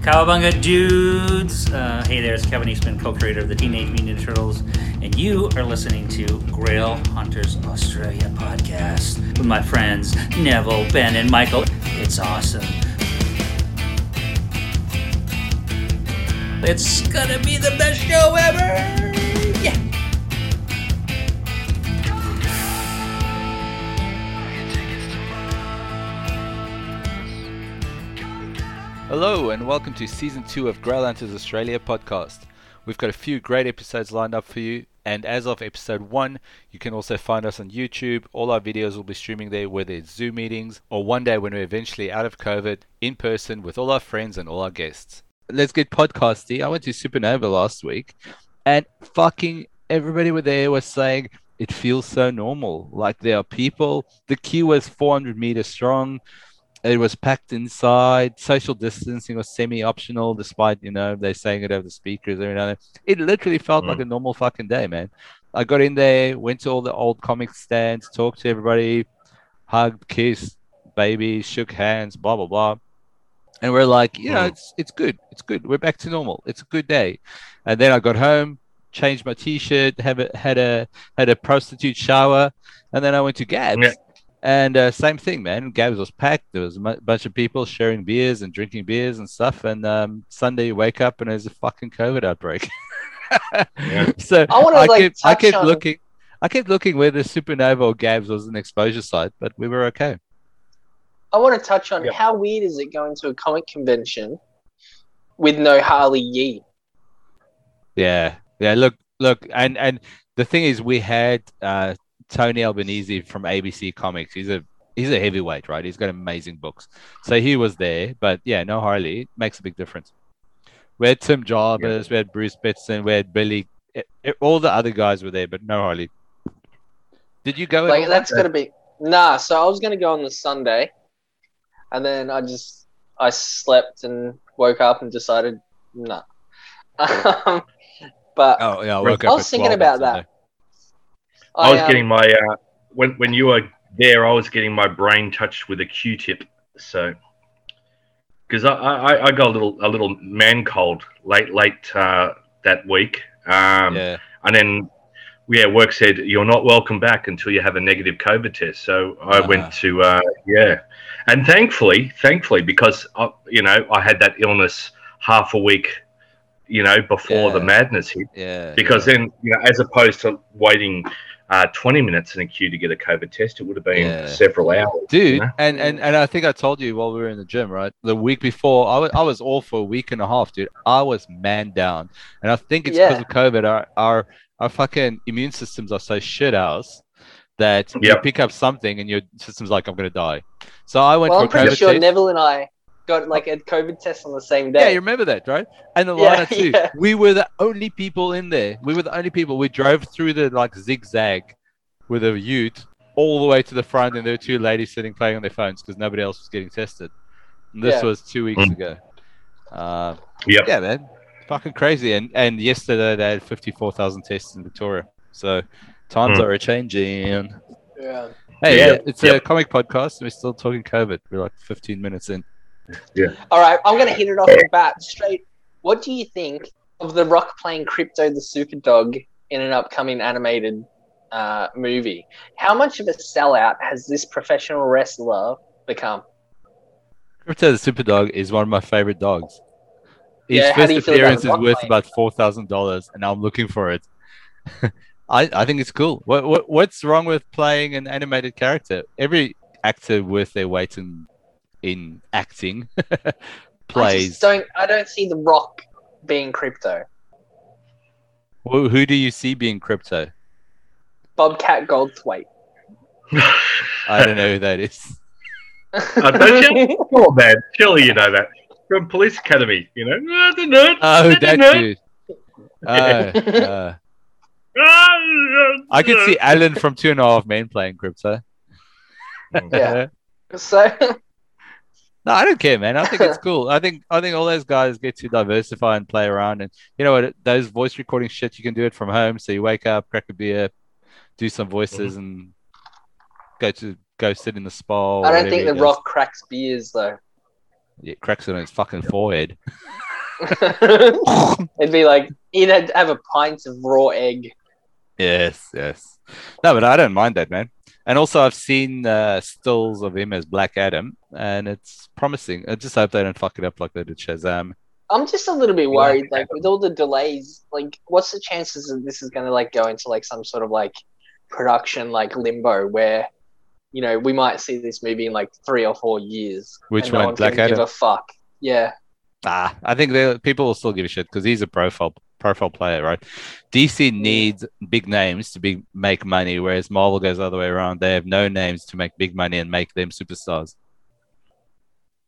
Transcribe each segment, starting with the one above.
Cowabunga dudes! Uh, hey there, it's Kevin Eastman, co creator of the Teenage Mutant Ninja Turtles, and you are listening to Grail Hunters Australia podcast with my friends Neville, Ben, and Michael. It's awesome. It's gonna be the best show ever! Yeah! Hello and welcome to season two of Grail Hunters Australia podcast. We've got a few great episodes lined up for you, and as of episode one, you can also find us on YouTube. All our videos will be streaming there, whether it's Zoom meetings or one day when we're eventually out of COVID, in person with all our friends and all our guests. Let's get podcasty. I went to Supanova last week, and fucking everybody were there was saying it feels so normal. Like there are people. The queue was 400 meters strong it was packed inside. Social distancing was semi-optional, despite you know they saying it over the speakers every now and then. It literally felt mm. like a normal fucking day, man. I got in there, went to all the old comic stands, talked to everybody, hugged, kissed, babies, shook hands, blah blah blah. And we're like, you know, mm. it's it's good, it's good. We're back to normal. It's a good day. And then I got home, changed my t-shirt, have a, had a had a prostitute shower, and then I went to Gabs. Yeah and uh, same thing, man. Gabs was packed. There was a bunch of people sharing beers and drinking beers and stuff. And um, Sunday, you wake up and there's a fucking COVID outbreak. yeah. So I, I like, kept, I kept on... looking. I kept looking whether Supanova or Gabs was an exposure site, but we were okay. I want to touch on how weird is it going to a comic convention with no Harley Yee? Yeah, yeah. Look, look, and and the thing is, we had uh, Tony Albanese from ABC Comics. He's a he's a heavyweight, right? He's got amazing books. So he was there, but yeah, no Harley makes a big difference. We had Tim Jarvis, yeah. we had Bruce Betson, we had Billy. It, it, all the other guys were there, but no Harley. Did you go? Like that's gonna be nah. So I was gonna go on the Sunday, and then I just I slept and woke up and decided nah. um, but oh yeah, I, woke I was thinking about that. I, was um, getting my uh, when when you were there, I was getting my brain touched with a Q-tip. So because I, I, I got a little a little man cold late late uh, that week. Um, yeah. And then yeah, work said you're not welcome back until you have a negative COVID test. So I uh-huh. went to uh, yeah, and thankfully, thankfully, because I, uh, you know I had that illness half a week, you know, before yeah. the madness hit. Yeah. Because yeah. then you know, as opposed to waiting uh, 20 minutes in a queue to get a COVID test. It would have been yeah. several hours. Dude, you know? and, and, and I think I told you while we were in the gym, right? The week before, I was, I was all for a week and a half, dude. I was man down. And I think it's because yeah. of COVID. Our, our, our fucking immune systems are so shit house that yep. you pick up something and your system's like, I'm going to die. So I went well, for I'm pretty COVID sure test. Neville and I got like a COVID test on the same day. Yeah, you remember that, right? And the yeah, too. Yeah. We were the only people in there. We were the only people. We drove through the like zigzag with a ute all the way to the front, and there were two ladies sitting playing on their phones because nobody else was getting tested. And this yeah. was two weeks mm. ago. Uh, yep. Yeah, man, fucking crazy. And and yesterday they had fifty four thousand tests in Victoria. So times mm. are changing. Yeah. Hey, yeah, yeah it's yep. a comic podcast. and We're still talking COVID. We're like 15 minutes in. Yeah. All right, I'm gonna hit it off the bat straight. What do you think of the Rock playing Krypto the Super Dog in an upcoming animated uh, movie? How much of a sellout has this professional wrestler become? Krypto the Super Dog is one of my favorite dogs. His yeah, first appearance is worth about four thousand dollars, and I'm looking for it. I, I think it's cool. What, what what's wrong with playing an animated character? Every actor worth their weight in in acting plays. I don't I don't see the Rock being Krypto. Well, who do you see being Krypto? Bobcat Goldthwait. I don't know who that is. I don't you? Come on, man. Surely you know that. From Police Academy, you know? Oh, that dude. Uh, uh, I could see Alan from Two and a Half Men playing Krypto. yeah. So. No, I don't care, man. I think it's cool. I think I think all those guys get to diversify and play around, and you know what? Those voice recording shit, you can do it from home. So you wake up, crack a beer, do some voices, mm-hmm. and go to go sit in the spa. I don't think The Rock cracks beers though. Yeah, cracks it on his fucking forehead. It'd be like he'd have a pint of raw egg. Yes, yes. No, but I don't mind that, man. And also, I've seen uh, stills of him as Black Adam, and it's promising. I just hope they don't fuck it up like they did Shazam. I'm just a little bit worried, like with all the delays. Like, what's the chances that this is going to like go into like some sort of like production like limbo where you know we might see this movie in like three or four years. Which one, Black Adam? Give a fuck. Yeah. Ah, I think people will still give a shit because he's a profile profile player, right? DC needs big names to be make money, whereas Marvel goes the other way around. They have no names to make big money and make them superstars.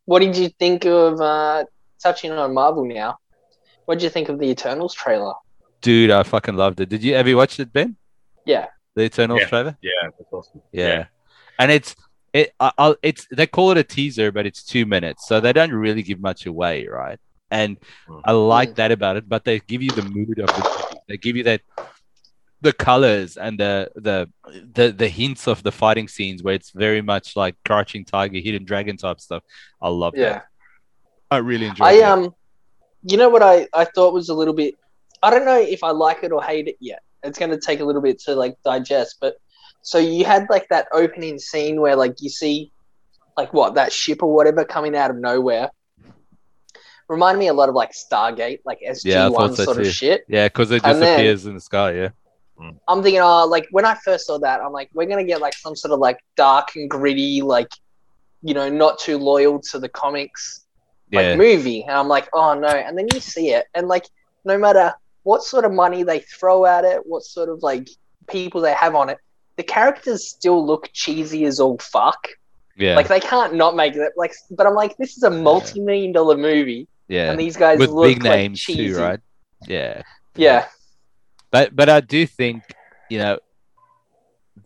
What did you think of uh, touching on Marvel now? What did you think of the Eternals trailer? Dude, I fucking loved it. Did you ever watch it, Ben? Yeah. The Eternals yeah. trailer? Yeah, that's awesome. Yeah. yeah. And it's it I, it's they call it a teaser, but it's two minutes, so they don't really give much away, right? And mm. I like that about it, but they give you the mood of the they give you that the colors and the the the the hints of the fighting scenes where it's very much like crouching tiger, hidden dragon type stuff. I love yeah. that. I really enjoy. It. I um, you know what I I thought was a little bit. I don't know if I like it or hate it yet. It's going to take a little bit to like digest, but so you had like that opening scene where like you see like what that ship or whatever coming out of nowhere. Reminded me a lot of like Stargate, like SG yeah, One so sort too. of shit. Yeah, because it just then, appears in the sky. Yeah. Mm. I'm thinking, oh, like when I first saw that, I'm like, we're gonna get like some sort of like dark and gritty, like you know, not too loyal to the comics, like yeah. movie. And I'm like, oh no. And then you see it, and like, no matter what sort of money they throw at it, what sort of like people they have on it, the characters still look cheesy as all fuck. Yeah. Like they can't not make it. Like, but I'm like, this is a multi-million dollar movie. Yeah. And these guys with look big like names cheesy. too, right? Yeah. Yeah. But but I do think you know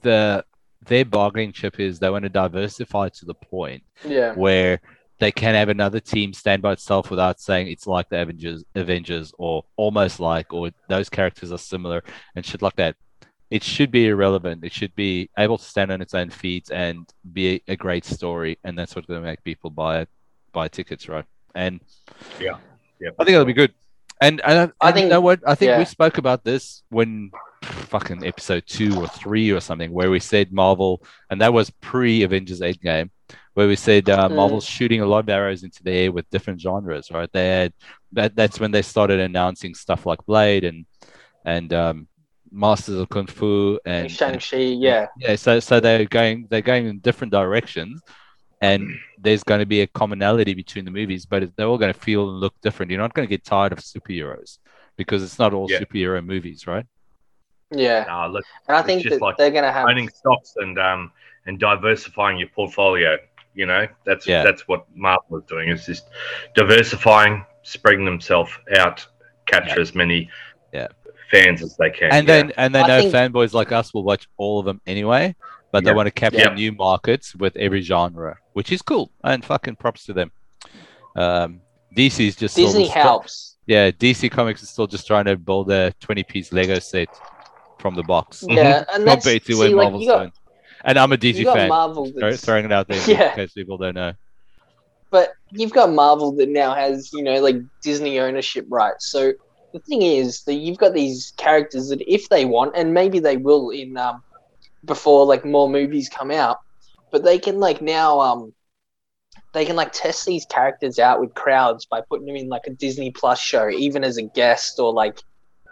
the their bargaining chip is they want to diversify to the point yeah. where they can have another team stand by itself without saying it's like the Avengers, Avengers, or almost like, or those characters are similar and shit like that it should be irrelevant. It should be able to stand on its own feet and be a great story, and that's what's going to make people buy it, buy tickets, right? And yeah, yeah, I think it'll be good. And, and, and I think you know what? I think yeah. we spoke about this when fucking episode two or three or something, where we said Marvel, and that was pre Avengers Endgame, where we said uh, mm. Marvel's shooting a lot of arrows into the air with different genres, right? They had that. That's when they started announcing stuff like Blade and and um, Masters of Kung Fu and Shang Chi. Yeah, yeah. So so they're going they're going in different directions, and there's going to be a commonality between the movies, but they're all going to feel and look different. You're not going to get tired of superheroes because it's not all yeah. superhero movies, right? Yeah, no, look, and I think that like they're going to have owning stocks and um and diversifying your portfolio. You know, that's yeah. that's what Marvel is doing. It's just diversifying, spreading themselves out, capture yeah. as many yeah fans as they can. And yeah. then and they know think... fanboys like us will watch all of them anyway, but they want to capture new markets with every genre, which is cool. And fucking props to them. Um, DC is just Disney helps. yeah, DC Comics is still just trying to build a twenty-piece Lego set from the box. Yeah, and that's compared to see, what Marvel's got, doing. And I'm a DC fan. Marvel throwing it out there yeah. in case people don't know. But you've got Marvel that now has, you know, like Disney ownership rights. So the thing is that you've got these characters that if they want, and maybe they will in um, before like more movies come out, but they can like now um, they can like test these characters out with crowds by putting them in like a Disney Plus show, even as a guest or like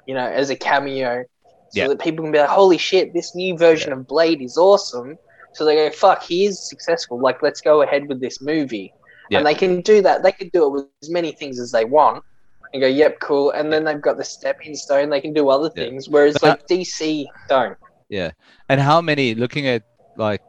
you know as a cameo, so yeah. that people can be like, holy shit, this new version yeah. of Blade is awesome. So they go, fuck, he is successful. Like, let's go ahead with this movie. Yeah. And they can do that. They can do it with as many things as they want and go, yep, cool. And then they've got the stepping stone; they can do other things. Whereas like DC don't. Yeah, and how many? Looking at like,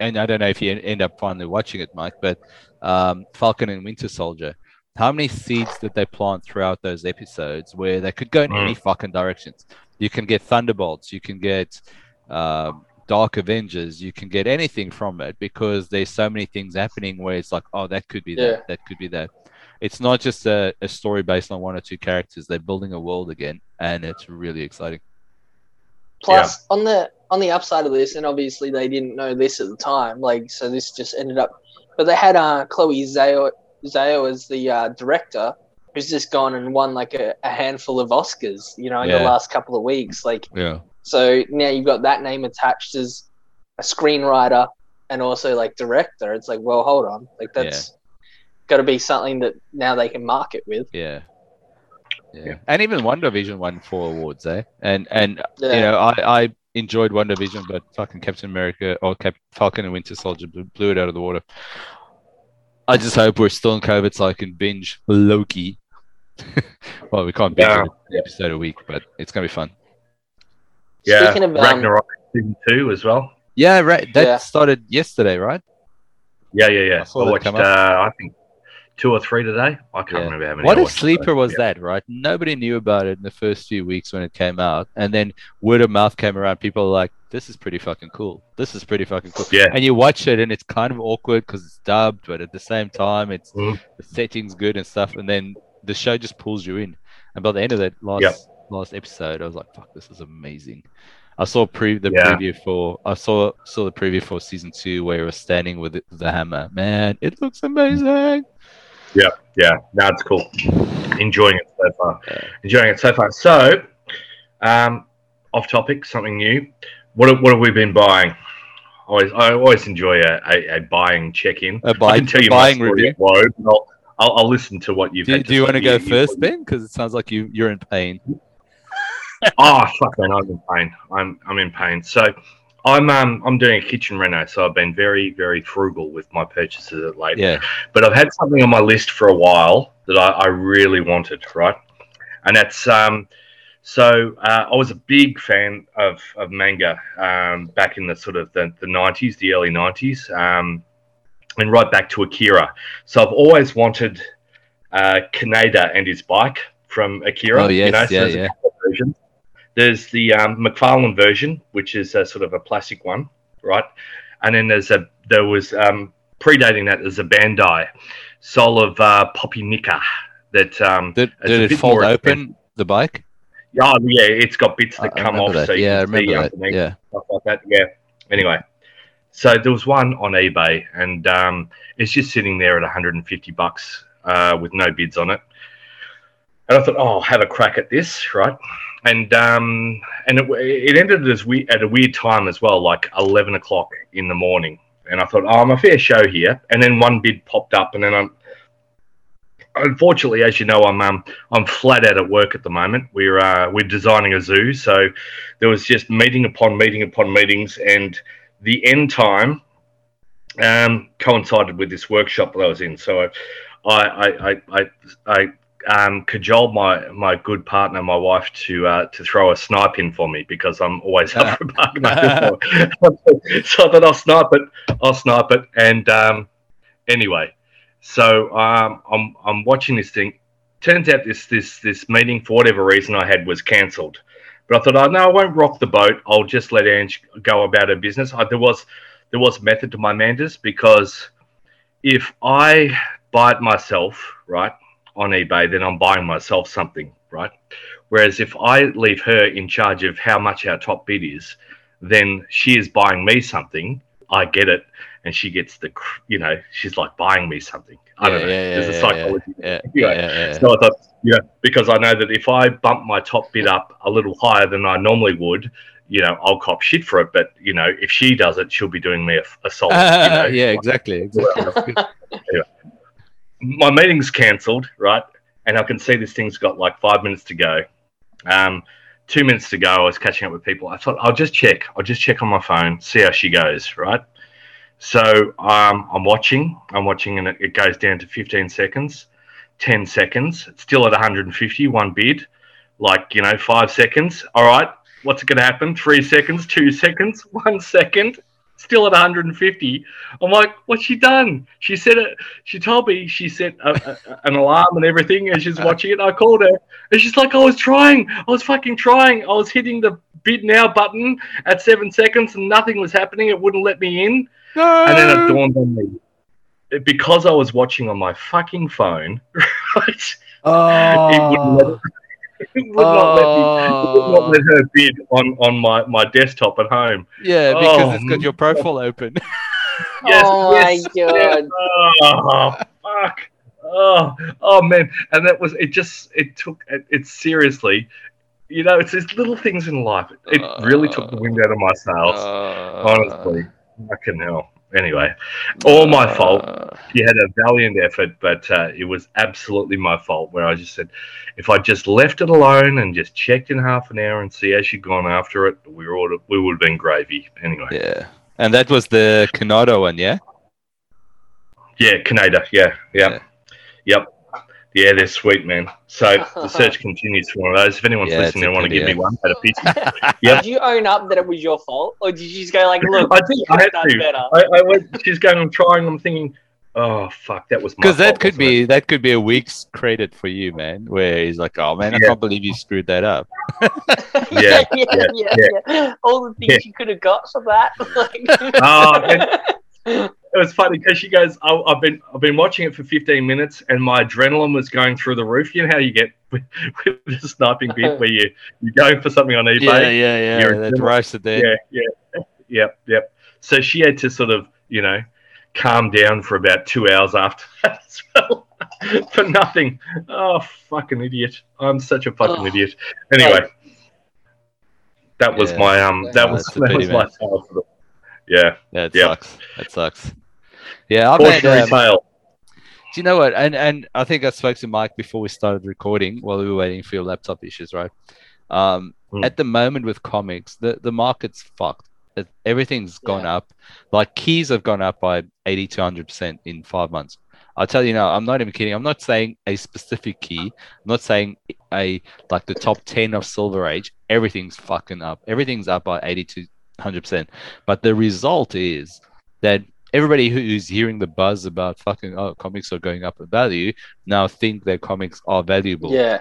and I don't know if you end up finally watching it, Mike, but um, Falcon and Winter Soldier. How many seeds did they plant throughout those episodes where they could go in mm. any fucking directions? You can get Thunderbolts, you can get um, Dark Avengers, you can get anything from it because there's so many things happening where it's like, oh, that could be yeah. that, that could be that it's not just a, a story based on one or two characters. They're building a world again, and it's really exciting. Plus, yeah. on the on the upside of this, and obviously they didn't know this at the time, like so this just ended up. But they had uh, Chloe Zhao Zao as the uh, director, who's just gone and won like a, a handful of Oscars, you know, in Yeah. the last couple of weeks. Like, Yeah. so now you've got that name attached as a screenwriter and also like director. It's like, well, hold on, like that's got to be something that now they can market with. Yeah. Yeah. Yeah. And even WandaVision won four awards, eh? And and Yeah. you know, I, I enjoyed WandaVision, but fucking Captain America or Cap- Falcon and Winter Soldier blew, blew it out of the water. I just hope we're still in COVID so I can binge Loki. well, we can't binge Yeah. an episode a week, but it's gonna be fun. Yeah, Speaking of um, Ragnarok season two as well. Yeah, right. That Yeah. started yesterday, right? Yeah, yeah, yeah. I I, watched. Uh. I think two or three today. I can't Yeah. remember how many. What a sleeper so, was yeah. that, right? Nobody knew about it in the first few weeks when it came out, and then word of mouth came around. People were like, "This is pretty fucking cool. This is pretty fucking cool." Yeah. And you watch it, and it's kind of awkward because it's dubbed, but at the same time, it's Mhm. the setting's good and stuff. And then the show just pulls you in. And by the end of that last Yep. last episode, I was like, "Fuck, this is amazing." I saw pre the Yeah. preview for I saw saw the preview for season two where he was standing with the hammer. Man, it looks amazing. Yeah, no, it's cool. Enjoying it so far. Enjoying it so far. So, um, off topic, something new. What have- what have we been buying? Always, I always enjoy a, a, a buying check in. A I buy, can tell you buying review. but I'll, I'll, I'll listen to what you've. Do, do you want to go You- you- first, Ben? Because it sounds like you you're in pain. Oh fuck man, I'm in pain. I'm I'm in pain. So I'm um I'm doing a kitchen reno, so I've been very very frugal with my purchases of late. Yeah, But I've had something on my list for a while that I, I really wanted, right? And that's um so uh, I was a big fan of of manga um, back in the sort of the, the 90s, the early 90s, um, and right back to Akira. So I've always wanted uh, Kaneda and his bike from Akira. Oh, yes, you know, yeah, yeah. versions. There's the um, McFarlane version, which is a sort of a plastic one, right? And then there's a there was um, predating that. There's a Bandai Soul of uh, Popynica that um, did, did it fold open the bike? oh yeah, it's got bits that I come off, that. so you yeah, I remember that. underneath Yeah, stuff like that. Yeah. Anyway, so there was one on eBay, and um, it's just sitting there at 150 bucks uh, with no bids on it. And I thought, oh, I'll have a crack at this, right? And um, and it, it ended as we at a weird time as well, like 11 o'clock in the morning. And I thought, oh, I'm a fair show here. And then one bid popped up, and then I'm unfortunately, as you know, I'm um, I'm flat out at work at the moment. We're uh, we're designing a zoo, so there was just meeting upon meeting upon meetings, and the end time um, coincided with this workshop that I was in. So I I I I, I um, cajoled my my good partner, my wife, to uh, to throw a snipe in for me because I'm always up for a bargain. so I thought I'll snipe it. I'll snipe it, and um, anyway. So um, I'm I'm watching this thing. Turns out this this this meeting for whatever reason I had was cancelled. But I thought, oh no, I won't rock the boat. I'll just let Ange go about her business. I, there was there was method to my manders because if I buy it myself, right, on eBay, then I'm buying myself something, right? Whereas if I leave her in charge of how much our top bid is, then she is buying me something. I get it, and she gets the, you know, she's like buying me something. I don't know. yeah, There's yeah, a psychology. yeah, Anyway, yeah, yeah, yeah. So I thought, yeah, because I know that if I bump my top bid up a little higher than I normally would, you know, I'll cop shit for it. But you know, if she does it, she'll be doing me a, a solid. you know? yeah, exactly, exactly. Good. My meeting's cancelled, right? And I can see this thing's got like five minutes to go. Um, two minutes to go. I was catching up with people. I thought I'll just check. I'll just check on my phone, see how she goes, right? So um, I'm watching. I'm watching, and it, it goes down to 15 seconds, 10 seconds. It's still at 150. One bid, like you know, five seconds. All right, what's going to happen? Three seconds, two seconds, one second. Still at 150. I'm like, what's she done? She said it. She told me she set a, a, an alarm and everything, and she's uh-huh. watching it. I called her, and she's like, I was trying. I was fucking trying. I was hitting the bid now button at seven seconds, and nothing was happening. It wouldn't let me in. No. And then it dawned on me because I was watching on my fucking phone. Right? Ah. It would not, it would not let me. Would not let her bid on, on my, my desktop at home. yeah, because Oh, it's got your profile open. Yes, oh yes, my god. Oh, fuck. oh, oh man, and that was it. Just it took it, it seriously. You know, it's these little things in life. It really took the wind out of my sails. Uh, honestly, fucking hell. Anyway, all my fault. uh, She had a valiant effort, but uh, it was absolutely my fault. Where I just said, if I just left it alone and just checked in half an hour and see how she'd gone after it, we would we would have been gravy. Anyway, Yeah. And that was the Kaneda one, yeah? yeah, Canada, yeah, yeah, Yeah. yep, yeah, they're sweet, man. So the search continues for one of those. If anyone's Yeah, listening it's and want to give me one at a pity, Yep. Did you own up that it was your fault, or did you just go like, "Look, I think you I had done to. better"? I, I went, she's going, I'm trying, I'm thinking, oh fuck, that was my Because that fault, could wasn't it?" be that could be a week's credit for you, man. Where he's like, "Oh man, I can't believe you screwed that up." yeah, yeah, yeah, yeah, yeah. All the things Yeah. you could have got for that. Like, Oh, and it was funny because she goes, oh, "I've been I've been watching it for 15 minutes, and my adrenaline was going through the roof." You know how you get with, with the sniping bit where you you're going for something on eBay. Yeah, yeah, yeah. You're That a- roasted there. yeah, yeah, yep, yep. So she had to sort of, you know, calm down for about two hours after that as well, for nothing. Oh, fucking idiot! I'm such a fucking Oh. idiot. Anyway, that was Yeah. my um, that was that was my man. the- Yeah, Yeah, it Yep. sucks. That sucks. Yeah, I've had, cautionary um, tale. Do you know what? And and I think I spoke to Mike before we started recording while we were waiting for your laptop issues, right? Um, Hmm. At the moment with comics, the, the market's fucked. Everything's gone Yeah. up. Like keys have gone up by 80 to 100% in five months. I'll tell you now, I'm not even kidding. I'm not saying a specific key. I'm not saying a like the top 10 of Silver Age. Everything's fucking up. Everything's up by 80 to 100%. But the result is that everybody who's hearing the buzz about fucking oh comics are going up in value now think that comics are valuable. yeah,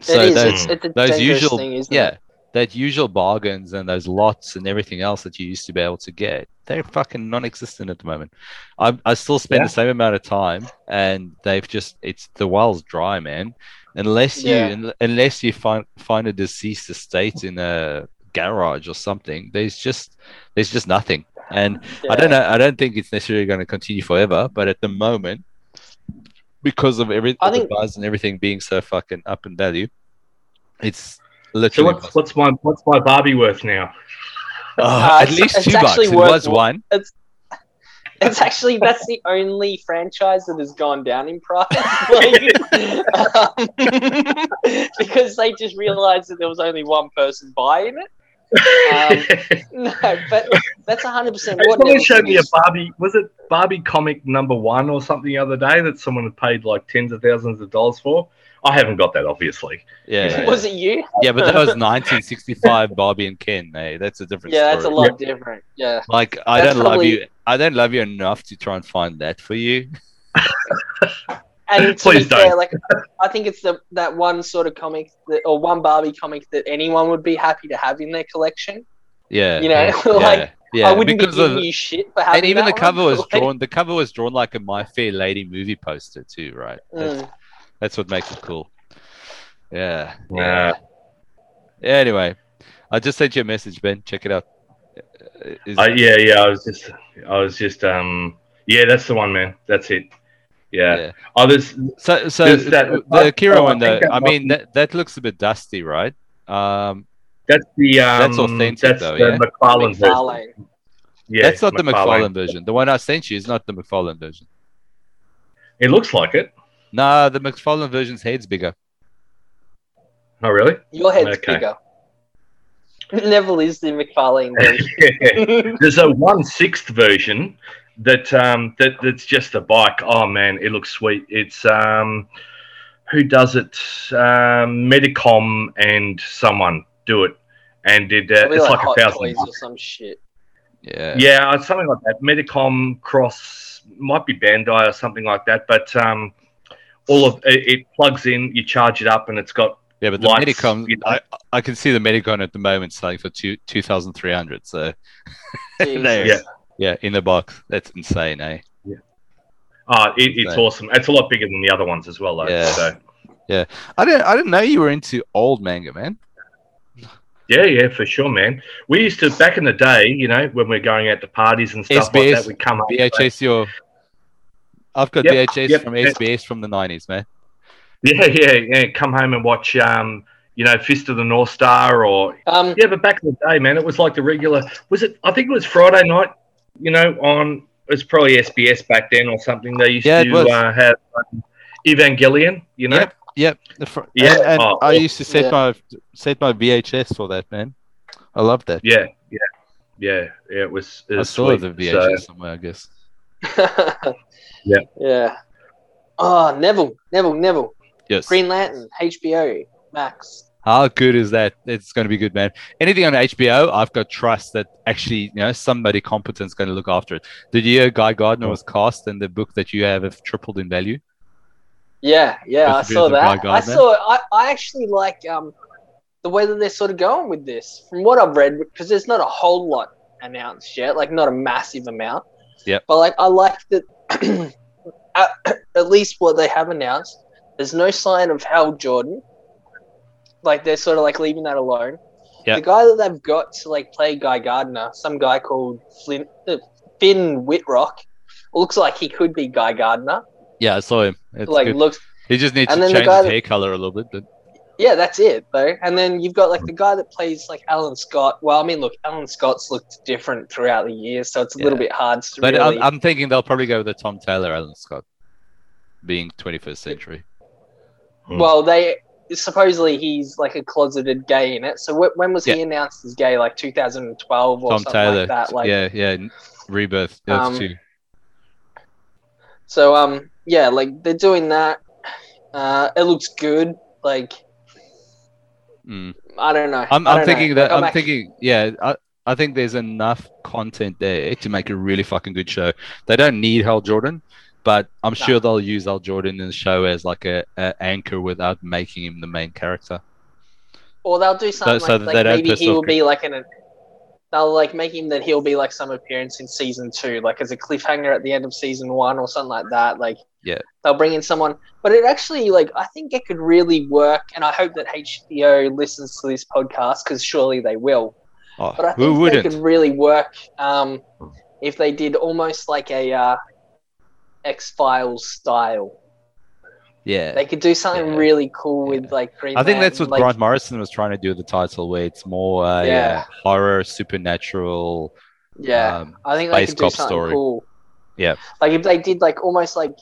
So it is. those, It's, it's those usual thing, isn't yeah it? that usual bargains and those lots and everything else that you used to be able to get they're fucking non-existent at the moment i, I still spend Yeah. the same amount of time and they've just it's the well's dry man unless you Yeah. un- unless you find find a deceased estate in a garage or something there's just there's just nothing and i don't know i don't think it's necessarily going to continue forever but at the moment because of every I the think- buzz and everything being so fucking up in value it's So literally what's what's my what's my Barbie worth now? Oh, Uh, at least it's two bucks. actually It was more- one. It's actually that's the only franchise that has gone down in price, like, um, because they just realized that there was only one person buying it. Um, no, but that's hundred percent what Someone showed me a. Barbie. Was it Barbie comic number one or something the other day that someone had paid like tens of thousands of dollars for? I haven't got that, obviously. Yeah, yeah, Was it you? yeah, but that was 1965 Barbie and Ken. Hey, that's a different Yeah, that's a story. lot different. Yeah, Like I That's don't love you. I don't love you enough to try and find that for you. And to Please be fair, don't. like I think it's the that one sort of comic that, or one Barbie comic that anyone would be happy to have in their collection. Yeah, You know, yeah, like yeah. I wouldn't because be giving of, you shit for having and even the cover one. was Like, drawn. The cover was drawn like a My Fair Lady movie poster too, right? That's, mm. that's what makes it cool. Yeah. Yeah. Yeah, Anyway, I just sent you a message, Ben. Check it out. Is- Uh, yeah, yeah. I was just, I was just, um, yeah, that's the one, man. That's it. Yeah. Yeah. Oh, there's So, so There's that- the Akira oh, I one, though. think that I mean, that, that looks a bit dusty, right? Um, that's the um, That's authentic, That's though, the yeah? McFarlane version. McFarlane. Yeah, that's not the McFarlane version. The one I sent you is not the McFarlane version. It looks like it. Nah, the McFarlane version's head's bigger. Oh, really? Your head's Okay. bigger. Neville is the McFarlane version. There's a one sixth version that um that that's just a bike. Oh man, it looks sweet. It's um who does it? Um, Medicom and someone do it, and it uh, it's like like, a thousand. Toys bucks. or some shit. Yeah. Yeah, something like that. Medicom cross might be Bandai or something like that. But um, all of it, it plugs in, you charge it up, and it's got Yeah, but the Lights, Medicom, you know. I, I can see the Medicom at the moment selling for two two thousand three hundred. So Jesus. there, Yeah. Yeah, in the box. That's insane, eh? uh, it, it's Right. awesome. It's a lot bigger than the other ones as well, though. Yeah. So I didn't I didn't know you were into old manga, man. yeah, yeah, for sure, man. We used to back in the day, you know, when we're going out to parties and stuff like that, we'd come up. VHS your I've got Yep, VHS yep, from yep. SBS from the nineties, man. Yeah, yeah, yeah. Come home and watch, um, you know, Fist of the North Star, or Um, yeah. But back in the day, man, it was like the regular. Was it? I think it was Friday night. You know, on it was probably SBS back then or something. They used Yeah, to uh, have um, Evangelion. You know, Yep, yep. The fr- Yeah. and, and Oh, I used to set Yeah. my set my VHS for that, man. I love that. yeah, yeah, yeah, yeah. It was. It I was still have sweet. the So, VHS somewhere, I guess. Yeah. Yeah. Oh, Neville, Neville, Neville. Yes. Green Lantern, HBO, Max. How good is that? It's going to be good, man. Anything on HBO, I've got trust that actually, you know, somebody competent is going to look after it. Did you hear Guy Gardner was cast and the book that you have have tripled in value? Yeah, yeah, I saw appearance of Guy that. I saw. I, I actually like um the way that they're sort of going with this. From what I've read, because there's not a whole lot announced yet, like not a massive amount. Yeah. But like, I like that. at, at least what they have announced, there's no sign of Hal Jordan. Like they're sort of like leaving that alone. Yep. The guy that they've got to like play Guy Gardner, some guy called Flint, uh, Finn Wittrock, looks like he could be Guy Gardner. Yeah, I saw him. It's like good. looks He just needs and to the change guy his that- hair color a little bit. But Yeah, that's it though. And then you've got like the guy that plays like Alan Scott. Well, I mean, look, Alan Scott's looked different throughout the years, so it's a little bit hard to but really. I'm, I'm thinking they'll probably go with the Tom Taylor, Alan Scott, being 21st century. well, they supposedly he's like a closeted gay in it. So wh- when was he announced as gay? Like 2012 or Tom something Taylor. like that. Like yeah, yeah. Rebirth. That's Um, two. so, um, yeah, like they're doing that. Uh, it looks good. Like Mm. I don't know. I'm, I'm don't thinking know. that Like, I'm act- thinking yeah I, I think there's enough content there to make a really fucking good show. They don't need Hal Jordan, but I'm sure they'll use Hal Jordan in the show as like a, a anchor without making him the main character. Or they'll do something so like, that like don't. He will be like an. They'll like make him that he'll be like some appearance in season two, like as a cliffhanger at the end of season one or something like that. Like Yeah. they'll bring in someone, but it actually like I think it could really work, and I hope that HBO listens to this podcast because surely they will. Oh, But I think wouldn't? could really work um, if they did almost like a uh, X Files style. Yeah. They could do something Yeah. really cool with like Green. I think that's what like, Grant Morrison was trying to do with the title, where it's more uh, yeah. Yeah. horror, supernatural. Yeah, um, I think they could do something story. cool. Yeah. Like if they did like almost like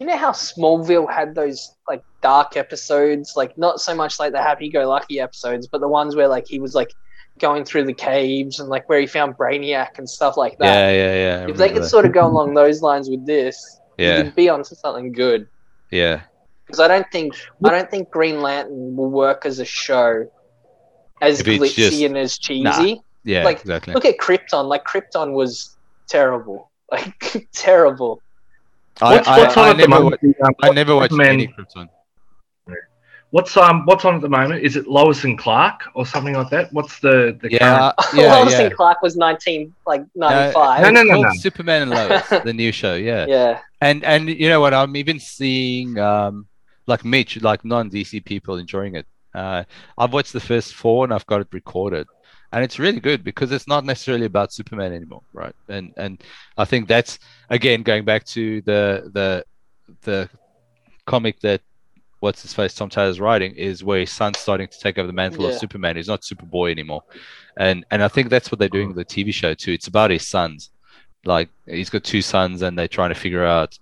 you know how Smallville had those like dark episodes, like not so much like the happy go lucky episodes, but the ones where like he was like going through the caves and like where he found Brainiac and stuff like that. yeah, yeah, yeah. I if they could that. sort of go along those lines with this, you yeah, could be onto something good. yeah. Because I don't think I don't think Green Lantern will work as a show as If it's just- and as cheesy. Yeah, Like, exactly. Look at Krypton. Like Krypton was terrible. Like terrible. I, What's, I, what's on I never, moment? wa- Um, I never watched Man- any Krypton. What's um what's on at the moment? Is it Lois and Clark or something like that? What's the the current? Yeah, yeah, Lois yeah. and Clark was nineteen like ninety five. No, no, It's no, no. Superman and Lois, the new show. Yeah. Yeah. and and you know what? I'm even seeing um like Mitch, like non DC people enjoying it. Uh, I've watched the first four and I've got it recorded, and it's really good because it's not necessarily about Superman anymore, right? And and I think that's again going back to the the the comic that what's his face Tom Taylor's writing is where his son's starting to take over the mantle of Superman. He's not Superboy anymore, and and I think that's what they're doing with the TV show too. It's about his sons. Like he's got two sons, and they're trying to figure out,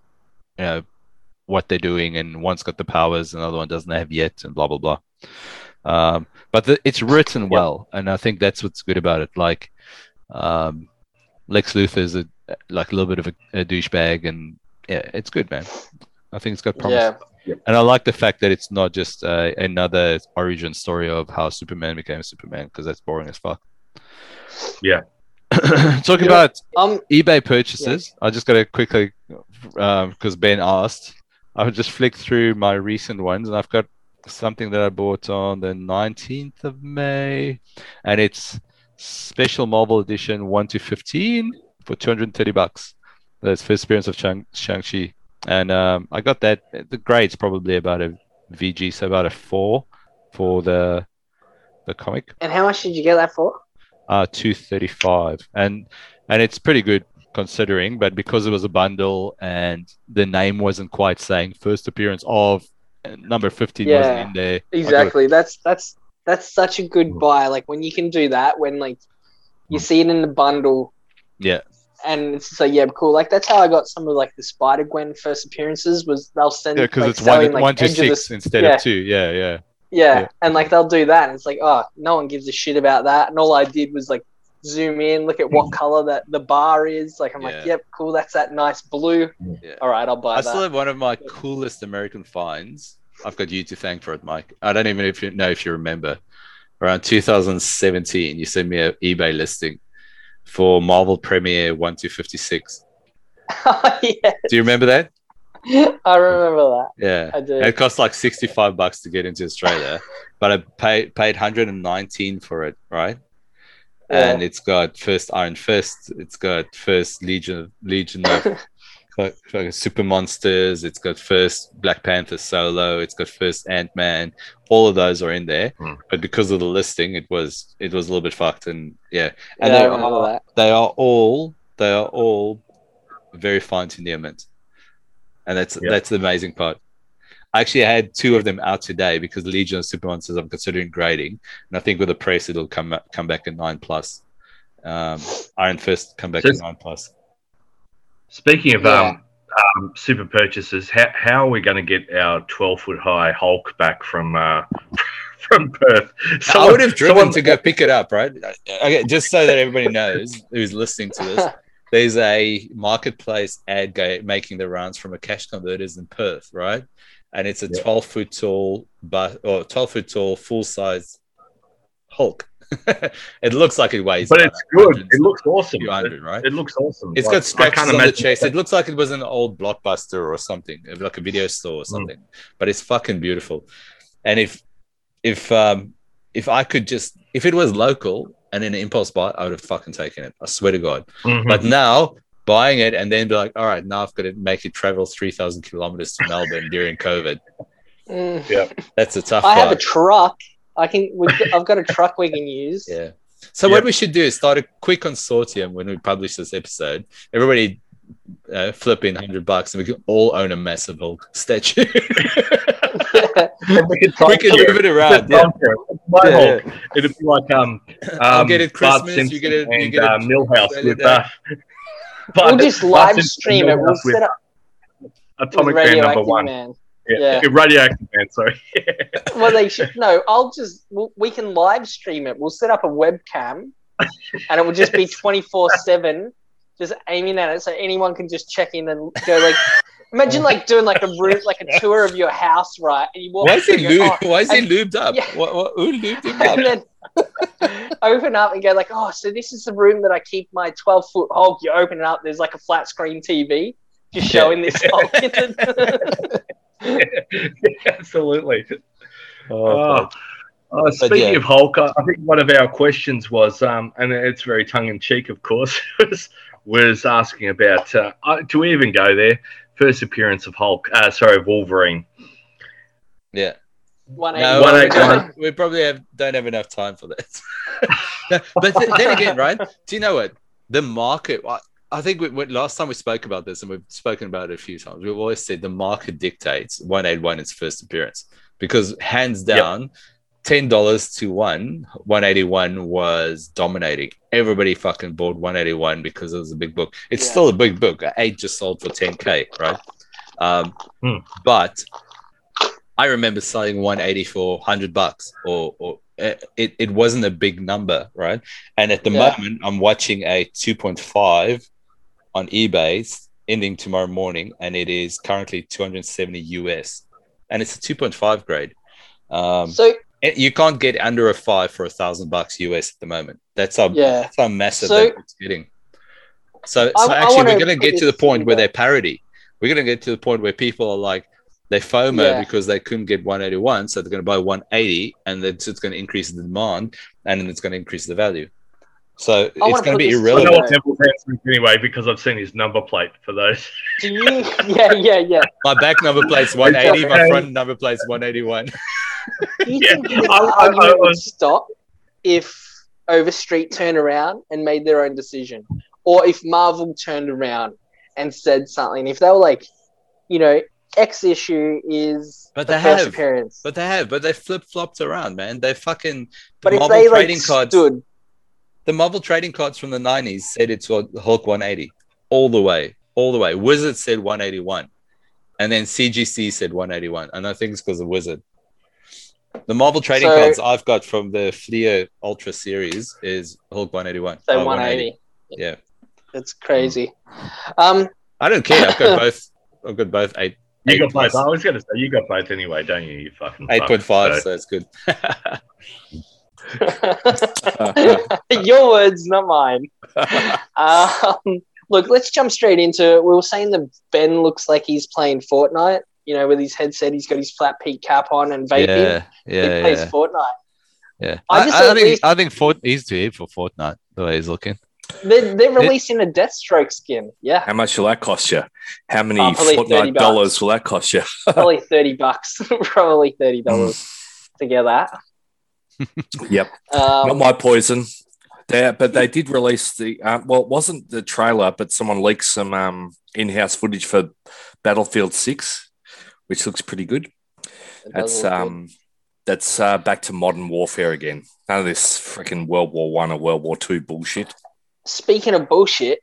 you know, what they're doing, and one's got the powers, and the other one doesn't have yet, and blah blah blah. Um, but the, it's written well, and I think that's what's good about it. Like, um, Lex Luthor is a like a little bit of a, a douchebag, and yeah, it's good, man. I think it's got promise. Yeah. And I like the fact that it's not just uh, another origin story of how Superman became Superman because that's boring as fuck. Yeah. Talking Yeah. about Um. eBay purchases, I just got to quickly, because Ben asked, I would just flick through my recent ones, and I've got something that I bought on the 19th of May, and it's special Marvel edition 1 to 15 for 230 bucks. That's first appearance of Shang- Shang-Chi. And um, I got that. The grade's probably about a VG, so about a 4 for the the comic And how much did you get that for? uh 235 and and it's pretty good considering, but because it was a bundle and the name wasn't quite saying first appearance of number 15 yeah, wasn't in there. Exactly. That's that's that's such a good buy. Like when you can do that when like you see it in the bundle. Yeah. And it's so yeah, cool. Like that's how I got some of like the Spider Gwen first appearances was they'll send yeah because like, it's one like, one to six the, instead yeah. of two. Yeah, yeah, yeah. Yeah, and like they'll do that, and it's like, oh, no one gives a shit about that. And all I did was like zoom in, look at what mm. color that the bar is. Like I'm yeah. like, yep, cool. That's that nice blue. Yeah. All right, I'll buy I that. Still have one of my coolest American finds. I've got you to thank for it, Mike. I don't even know if you remember. Around 2017, you sent me an eBay listing for Marvel Premiere 1 to 56. Oh, yes. Do you remember that? I remember that. Yeah, I do. It cost like 65 bucks to get into Australia, but I paid paid 119 for it, right? Yeah. And it's got first Iron Fist, it's got first Legion Legion of like, like Super Monsters. It's got first Black Panther solo. It's got first Ant Man. All of those are in there, mm. but because of the listing, it was it was a little bit fucked. And yeah, and yeah, they are they are all they are all very fine to near mint, and that's yep. that's the amazing part. I actually had two of them out today because Legion of Super Monsters I'm considering grading, and I think with the price it'll come come back at nine plus. Um, Iron Fist come back so, at nine plus. Speaking of yeah. um, um, super purchases, how, how are we going to get our 12 foot high Hulk back from uh, from Perth? Someone, I would have driven someone... to go pick it up, right? Okay, just so that everybody knows who's listening to this. There's a marketplace ad guy making the rounds from a cash converters in Perth, right? And it's a 12 foot tall, but or 12 foot tall, full size Hulk it looks like it weighs, but it's good. It looks awesome. Hundred, right? It looks awesome. It's like, got scratches on the chest. It looks like it was an old blockbuster or something, like a video store or mm. something. Mm. But it's fucking beautiful. And if if um if I could just if it was local and in an impulse buy, I would have fucking taken it. I swear to God. Mm-hmm. But now buying it and then be like, all right, now I've got to make it travel three thousand kilometers to Melbourne during COVID. Mm. Yeah, that's a tough. I part. have a truck I can. I've got a truck we can use. Yeah. So yep. what we should do is start a quick consortium when we publish this episode. Everybody uh, flip in hundred bucks, and we can all own a massive Hulk statue. we can move it around. Yeah. My yeah, Hulk. It'd be like um, um I'll get it Christmas. You get it. You get it. Uh, Milhouse with uh, We'll just live stream it. We'll set up. Atomic Man number one. Man. Yeah, yeah. radioactive man. Sorry. well, they should no. I'll just we'll, we can live stream it. We'll set up a webcam, and it will just be twenty four seven, just aiming at it, so anyone can just check in and go like. Imagine like doing like a room, like a tour of your house, right? And you walk why is he, lube, oh, why is he oh, lubed up? Yeah. What, what, who lubed him up? then open up and go like, oh, so this is the room that I keep my twelve foot Hulk. You open it up, there's like a flat screen TV just showing this Hulk. Absolutely. Oh, uh, uh, speaking yeah. of Hulk, I think one of our questions was, um, and it's very tongue in cheek, of course, was, was asking about uh, uh, do we even go there? First appearance of Hulk, uh, sorry, Wolverine. Yeah. One no, one we probably have, don't have enough time for this. but th- then again, right? Do you know what? The market, I think we, last time we spoke about this, and we've spoken about it a few times. We've always said the market dictates 181 its first appearance because hands down, yep. ten dollars to one, 181 was dominating. Everybody fucking bought 181 because it was a big book. It's yeah. still a big book. Eight just sold for 10k, right? Um, hmm. But I remember selling 180 for 100 bucks or, or it, it wasn't a big number, right? And at the yeah. moment, I'm watching a 2.5 on eBay ending tomorrow morning, and it is currently 270 US, and it's a 2.5 grade. Um, so you can't get under a five for a thousand bucks US at the moment. That's how yeah. that's how massive so, it's getting. So, so I, actually, we're going to get to the point where they're parody. We're going to get to the point where people are like, they FOMO yeah. because they couldn't get 181, so they're going to buy 180, and then it's going to increase the demand, and then it's going to increase the value. So I it's going to be irrelevant. I know what Temple's answering anyway because I've seen his number plate for those. Do you? Yeah, yeah, yeah. My back number plate's 180. my front number plate's 181. Do you yeah. think this I, argument I, I, would stop if Overstreet turned around and made their own decision, or if Marvel turned around and said something, if they were like, you know, X issue is But the they first have. appearance. But they have, but they flip flopped around, man. They fucking the But if Marvel they like trading cards. stood, The Marvel trading cards from the nineties said it's what Hulk 180 all the way, all the way. Wizard said 181, and then CGC said 181, and I think it's because of Wizard. The Marvel trading So- cards I've got from the Fleer Ultra series is Hulk 181. so Oh, 180. Yeah, It's crazy. Um, I don't care. I've got both. I've got both eight You Eight got both. plus. I was going to say you got both anyway, don't you? You fucking eight point five, So- so it's good. your words, not mine. Um, look, let's jump straight into it. We were saying that Ben looks like he's playing Fortnite. You know, with his headset, he's got his flat peak cap on and vaping. yeah, he plays yeah. Fortnite. yeah. I I, I think least- I think Fort, he's too hip for Fortnite the way he's looking. They're, they're releasing a Deathstroke skin. Yeah, How much will that cost you? How many Oh, Fortnite dollars will that cost you? probably thirty bucks. probably thirty dollars to get that. Yep. Um, Not my poison. They, but they did release the um, well, it wasn't the trailer, but someone leaked some um, in-house footage for Battlefield Six, which looks pretty good. That's look good. um, that's uh, back to modern warfare again. None of this freaking World War One or World War Two bullshit. Speaking of bullshit,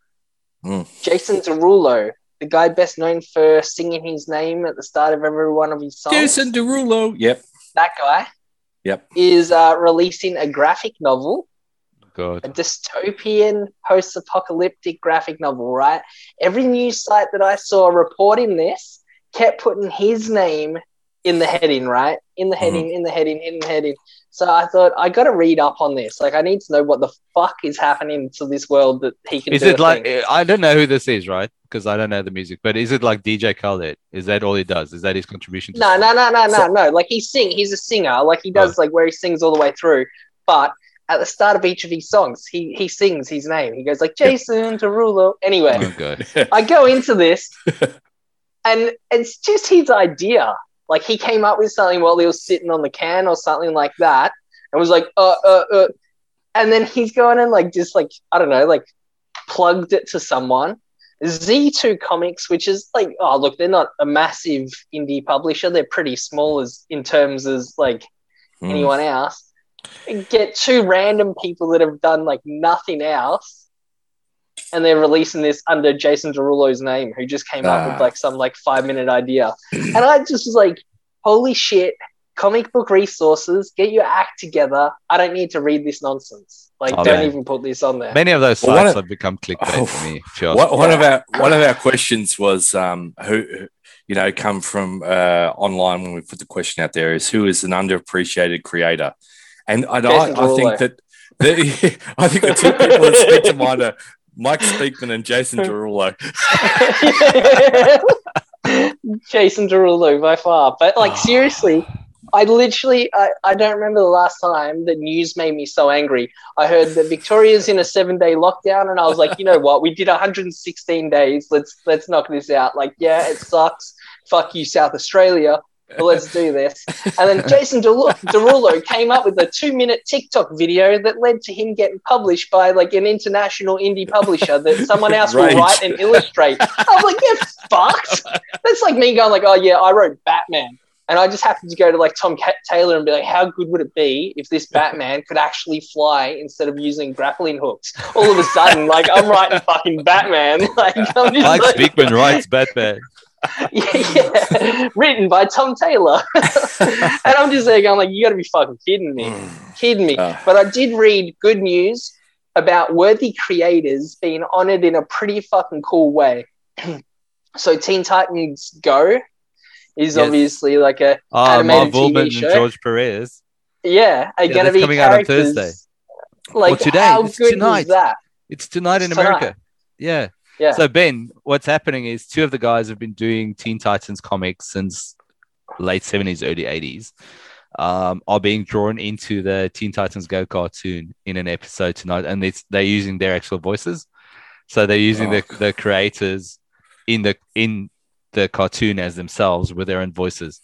Mm. Jason Derulo, the guy best known for singing his name at the start of every one of his songs. Jason Derulo. Yep. that guy. Yep. Is uh, releasing a graphic novel, a dystopian, post-apocalyptic graphic novel. Right. Every news site that I saw reporting this kept putting his name in the heading. Right. In the Mm-hmm. heading. In the heading. In the heading. So I thought I got to read up on this. Like I need to know what the fuck is happening to this world that he can. is it like thing. I don't know who this is, right? Because I don't know the music, but is it like DJ Khaled? Is that all he does? Is that his contribution? To No, song? no, no, no, no, no. Like he sing, he's a singer. Like he does, like where he sings all the way through. But at the start of each of his songs, he he sings his name. He goes like Jason Derulo. Anyway, Oh I go into this, and it's just his idea. Like he came up with something while he was sitting on the can or something like that, and was like, uh, uh, uh. And then he's going and like just like I don't know, like plugged it to someone. Z2 Comics, which is like, oh look, they're not a massive indie publisher. They're pretty small as in terms as like Mm. anyone else. Get two random people that have done like nothing else, and they're releasing this under Jason Derulo's name, who just came up with Ah. like some like five minute idea. and I just was like, holy shit, comic book resources, get your act together. I don't need to read this nonsense. Like, Oh, don't man. even put this on there. many of those Well, sites of- have become clickbait Oh, for me. If you One, me. one of our one of our questions was um, who you know come from uh, online when we put the question out there is who is an underappreciated creator, and, and I, I think that the, I think the two people that speak to mind are Mike Speakman and Jason Derulo. Jason Derulo by far. But like seriously, I literally I, I don't remember the last time that news made me so angry. I heard that Victoria's in a seven day lockdown and I was like, you know what, we did 116 days. Let's let's knock this out. Like, yeah, it sucks. Fuck you, South Australia. But let's do this. And then Jason Derulo, Derulo came up with a two minute TikTok video that led to him getting published by like an international indie publisher that someone else will write and illustrate. I was like, you're fucked. That's like me going like, oh yeah, I wrote Batman. And I just happened to go to like Tom Taylor and be like, how good would it be if this Batman could actually fly instead of using grappling hooks? All of a sudden, like I'm writing fucking Batman. Like I'm just Mike like, Speakman writes Batman. yeah, yeah. written by Tom Taylor. and I'm just there going like, you got to be fucking kidding me, kidding me. Uh. But I did read good news about worthy creators being honored in a pretty fucking cool way. so Teen Titans Go is Yes. obviously like a Marv Animated TV Ullman and show. George Perez. yeah, are Yeah, gonna that's be coming out on. Thursday. Like Or today. how It's good tonight. that? It's tonight in It's tonight. America. Yeah. Yeah. So Ben, what's happening is two of the guys have been doing Teen Titans comics since late seventies, early eighties. Um, are being drawn into the Teen Titans Go cartoon in an episode tonight, and it's they're using their actual voices. So they're using the, Oh. the creators in the in the cartoon as themselves with their own voices.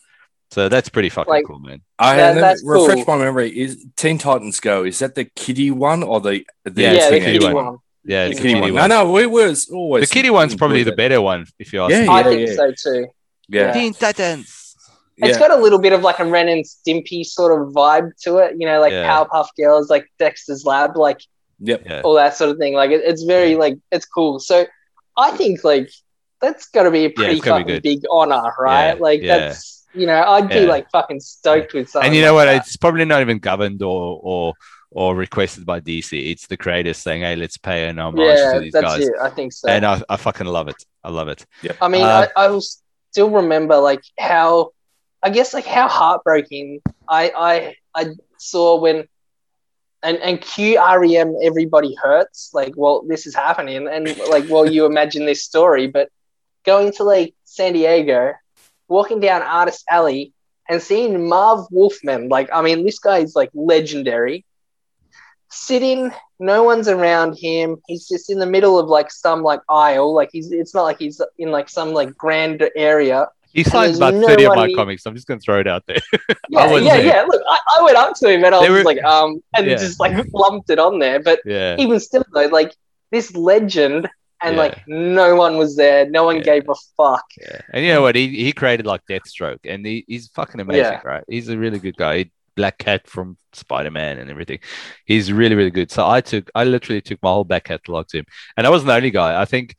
So that's pretty fucking Like- cool, man. I That- let me that's refresh cool. my memory. Is Teen Titans Go? Is that the kiddie one or the the Yeah, Yeah, the the kiddie kiddie one. one. Yeah, the The kitty, kitty one. No, no, it was always The kitty one's probably the better one, if you ask Yeah, me. I think yeah. so too. Yeah, Teen Titans. yeah. It's got a little bit of like a Ren and Stimpy sort of vibe to it, you know, like Yeah. Powerpuff Girls, like Dexter's Lab, like Yep. Yeah. all that sort of thing. Like it, it's very like it's cool. So I think like that's got to be a pretty it's gotta be fucking big honor, right? Yeah, like yeah. that's you know I'd be Yeah. like fucking stoked with something. And you know what? that. It's probably not even governed or or or requested by DC. It's the creators saying, "Hey, let's pay an homage yeah, to these that's guys." it. I think so. And I, I fucking love it. I love it. I mean, Uh, I, I will still remember like how, I guess like how heartbreaking I I I saw when, and and QREM everybody hurts like well this is happening and like well you imagine this story but going to like San Diego, walking down Artist Alley and seeing Marv Wolfman like I mean this guy's like legendary, sitting no one's around him. He's just in the middle of like some like aisle. Like he's it's not like he's in like some like grand area. He signs about no 30 of my he- comics. I'm just going to throw it out there. Yeah, yeah, there. yeah. Look, I, I went up to him and I was were- like, um, and Yeah. just like lumped it on there. But yeah. even still, though, like this legend, and Yeah. like no one was there. No one Yeah. gave a fuck. Yeah. And you know what? He, he created like Deathstroke and he, he's fucking amazing, right? He's a really good guy. He- Black Cat from Spider Man and everything. He's really, really good. So I took, I literally took my whole back catalog to him. And I wasn't the only guy. I think,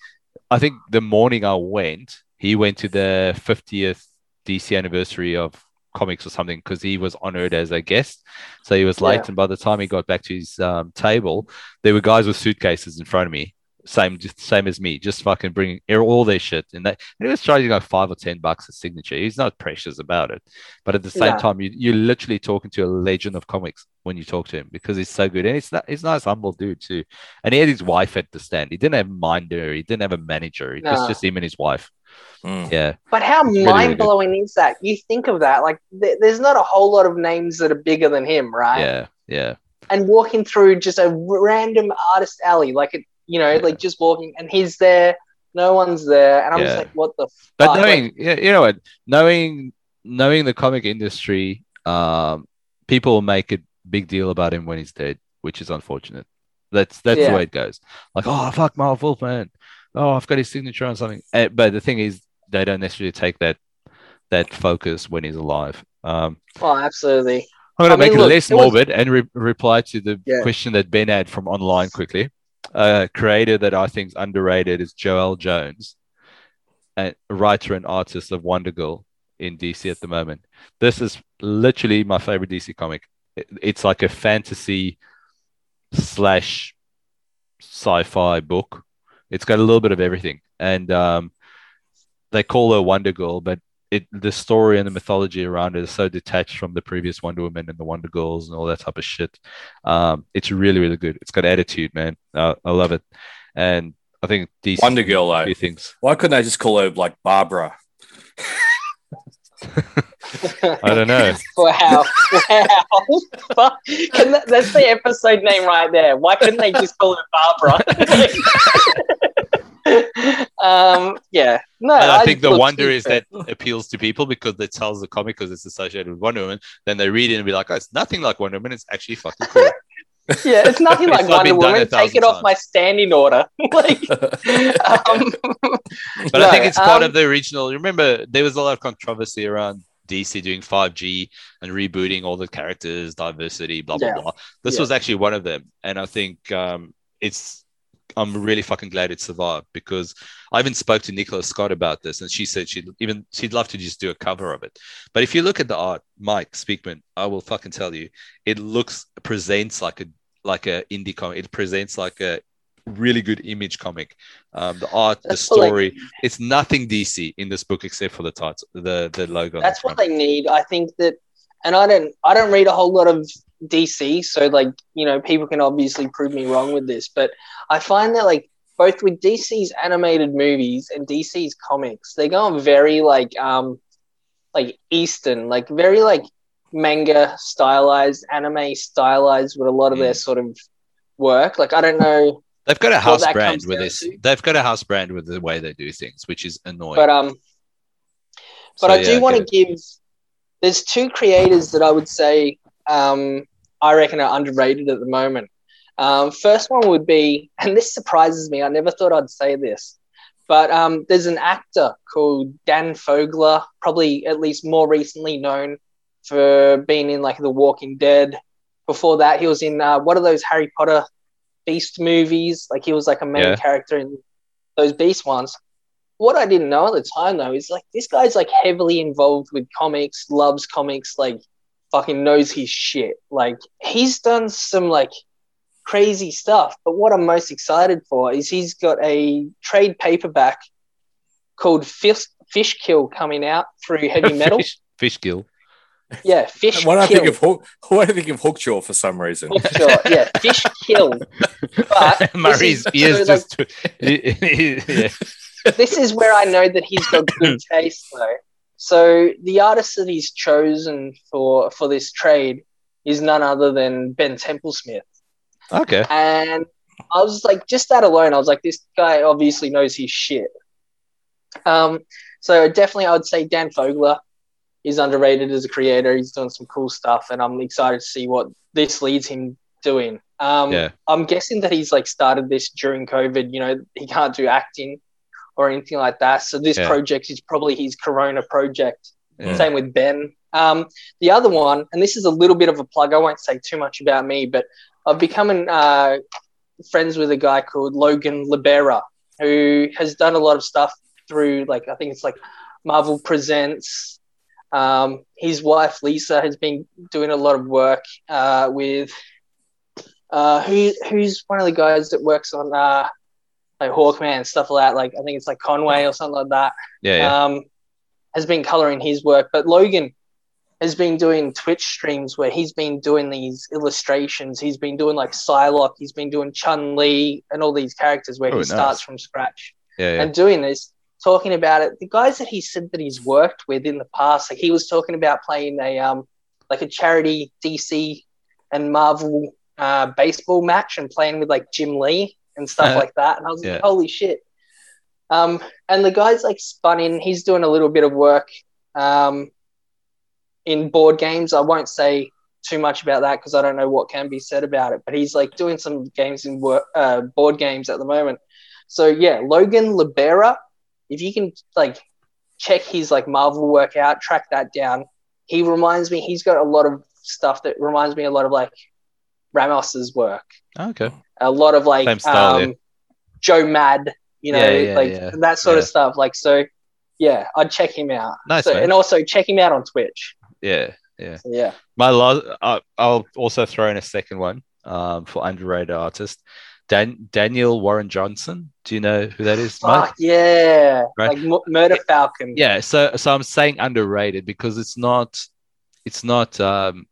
I think the morning I went, he went to the 50th DC anniversary of comics or something because he was honored as a guest. So he was late. Yeah. And by the time he got back to his um, table, there were guys with suitcases in front of me. Same, just same as me, just fucking bringing all their shit, and they and he was charging like five or ten bucks a signature. He's not precious about it, but at the same No. time, you you're literally talking to a legend of comics when you talk to him because he's so good, and he's not, he's a nice, humble dude too. And he had his wife at the stand. He didn't have a minder, he didn't have a manager. It was just him and his wife. Mm. Yeah, But how Really, really mind blowing is that? You think of that, like th- there's not a whole lot of names that are bigger than him, right? yeah, yeah, and walking through just a random artist alley, like it, you know, like just walking, and he's there, no one's there, and I'm just like, what the Fuck? But knowing, Like, you know what, knowing knowing the comic industry, um, people will make a big deal about him when he's dead, which is unfortunate. That's that's Yeah. the way it goes. Like, oh fuck, Marv Wolfman. Oh, I've got his signature on something. Uh, but the thing is, they don't necessarily take that that focus when he's alive. Um, oh, absolutely. I'm going to I mean, make it look, less it was- morbid and re- reply to the Yeah. question that Ben had from online quickly. A creator that I think is underrated is Joëlle Jones, a writer and artist of Wonder Girl in DC at the moment. This is literally my favorite DC comic. It's like a fantasy slash sci-fi book. It's got a little bit of everything, and um, they call her Wonder Girl, but it the story and the mythology around it is so detached from the previous Wonder Woman and the Wonder Girls and all that type of shit. Um, it's really, really good. It's got attitude, man. Uh, I love it, and I think DC Wonder Girl, though. few things. Why couldn't they just call her like Barbara? I don't know. wow, wow. Can that, that's the episode name right there. Why couldn't they just call her Barbara? um, yeah, no. And I think the wonder is that appeals to people because it tells the comic because it's associated with Wonder Woman. Then they read it and be like, "Oh, it's nothing like Wonder Woman. It's actually fucking cool." yeah, it's nothing like not Wonder been done a Woman. Take it off times. my standing order. like, um, But I think it's part um, of the original. Remember, there was a lot of controversy around DC doing 5G and rebooting all the characters, diversity, blah blah Yeah. blah. This Yeah. was actually one of them, and I think um, it's. I'm really fucking glad it survived because I even spoke to Nicola Scott about this, and she said she'd even she'd love to just do a cover of it. But if you look at the art, Mike Speakman, I will fucking tell you, it looks presents like a like a indie comic. It presents like a really good image comic. Um, the art, the That's like- story, it's nothing DC in this book except for the title, the the logo. that's the what they need. I think that, and I don't, I don't read a whole lot of DC, so like, you know, people can obviously prove me wrong with this, but I find that like both with DC's animated movies and DC's comics, they go on very like, um, like Eastern, like very like manga stylized, anime stylized with a lot of Mm. their sort of work. Like, I don't know, They've got a house brand with this. to. They've got a house brand with the way they do things, which is annoying. but um, So, But I yeah, do want to give. There's two creators that I would say um, I reckon are underrated at the moment. Um, first one would be, and this surprises me. I never thought I'd say this, but um, there's an actor called Dan Fogler, probably at least more recently known for being in like The Walking Dead. Before that, he was in uh, one of those Harry Potter Beast movies. Like he was like a main Yeah. character in those Beast ones. What I didn't know at the time though is like this guy's like heavily involved with comics, loves comics, like fucking knows his shit. Like he's done some like crazy stuff. But what I'm most excited for is he's got a trade paperback called Fish, Fish Kill coming out through Heavy Metal. Fish, fish gill. yeah, Fish Why do I think of Hook? Why do I think of Hookjaw for some reason? Sure, yeah, Fish Kill. But Murray's ears so, like, just. yeah. this is where I know that he's got good taste, though. So the artist that he's chosen for for this trade is none other than Ben Templesmith, Okay. and I was like, just that alone, I was like, this guy obviously knows his shit. Um, so definitely, I would say Dan Fogler is underrated as a creator. He's doing some cool stuff, and I'm excited to see what this leads him doing. Um, Yeah. I'm guessing that he's like started this during COVID. You know, he can't do acting or anything like that. So this Yeah. project is probably his Corona project. Yeah. Same with Ben. Um, the other one, and this is a little bit of a plug. I won't say too much about me, but I've become an, uh, friends with a guy called Logan Lubera, who has done a lot of stuff through, like I think it's like Marvel Presents. Um, his wife Lisa has been doing a lot of work uh, with uh, who who's one of the guys that works on uh, like Hawkman and stuff like that. Like I think it's like Conway or something like that. Yeah. yeah. Um, has been coloring his work, but Logan has been doing Twitch streams where he's been doing these illustrations. He's been doing like Psylocke. He's been doing Chun Li and all these characters where Oh, he nice. starts from scratch yeah. yeah. and doing this, talking about it. The guys that he said that he's worked with in the past, like he was talking about playing a um like a charity DC and Marvel uh, baseball match and playing with like Jim Lee and stuff Uh-huh. like that. And I was Yeah. like, holy shit. Um, and the guy's like spun in. He's doing a little bit of work um, in board games. I won't say too much about that because I don't know what can be said about it. But he's like doing some games in work, uh, board games at the moment. So yeah, Logan Lubera, if you can like check his like Marvel work out, track that down. He reminds me. He's got a lot of stuff that reminds me a lot of like Ramos's work. Okay. A lot of like style, um, yeah. Joe Mad, you know, Yeah, like that sort of stuff. Like so, yeah, I'd check him out. Nice, So- and also check him out on Twitch. Yeah. Yeah. So, yeah. My last, uh, I'll also throw in a second one um, for underrated artist. Dan- Daniel Warren Johnson. Do you know who that is? Mike? Fuck yeah, Right. like M- Murder Falcon. Yeah. So, so I'm saying underrated because it's not, it's not um,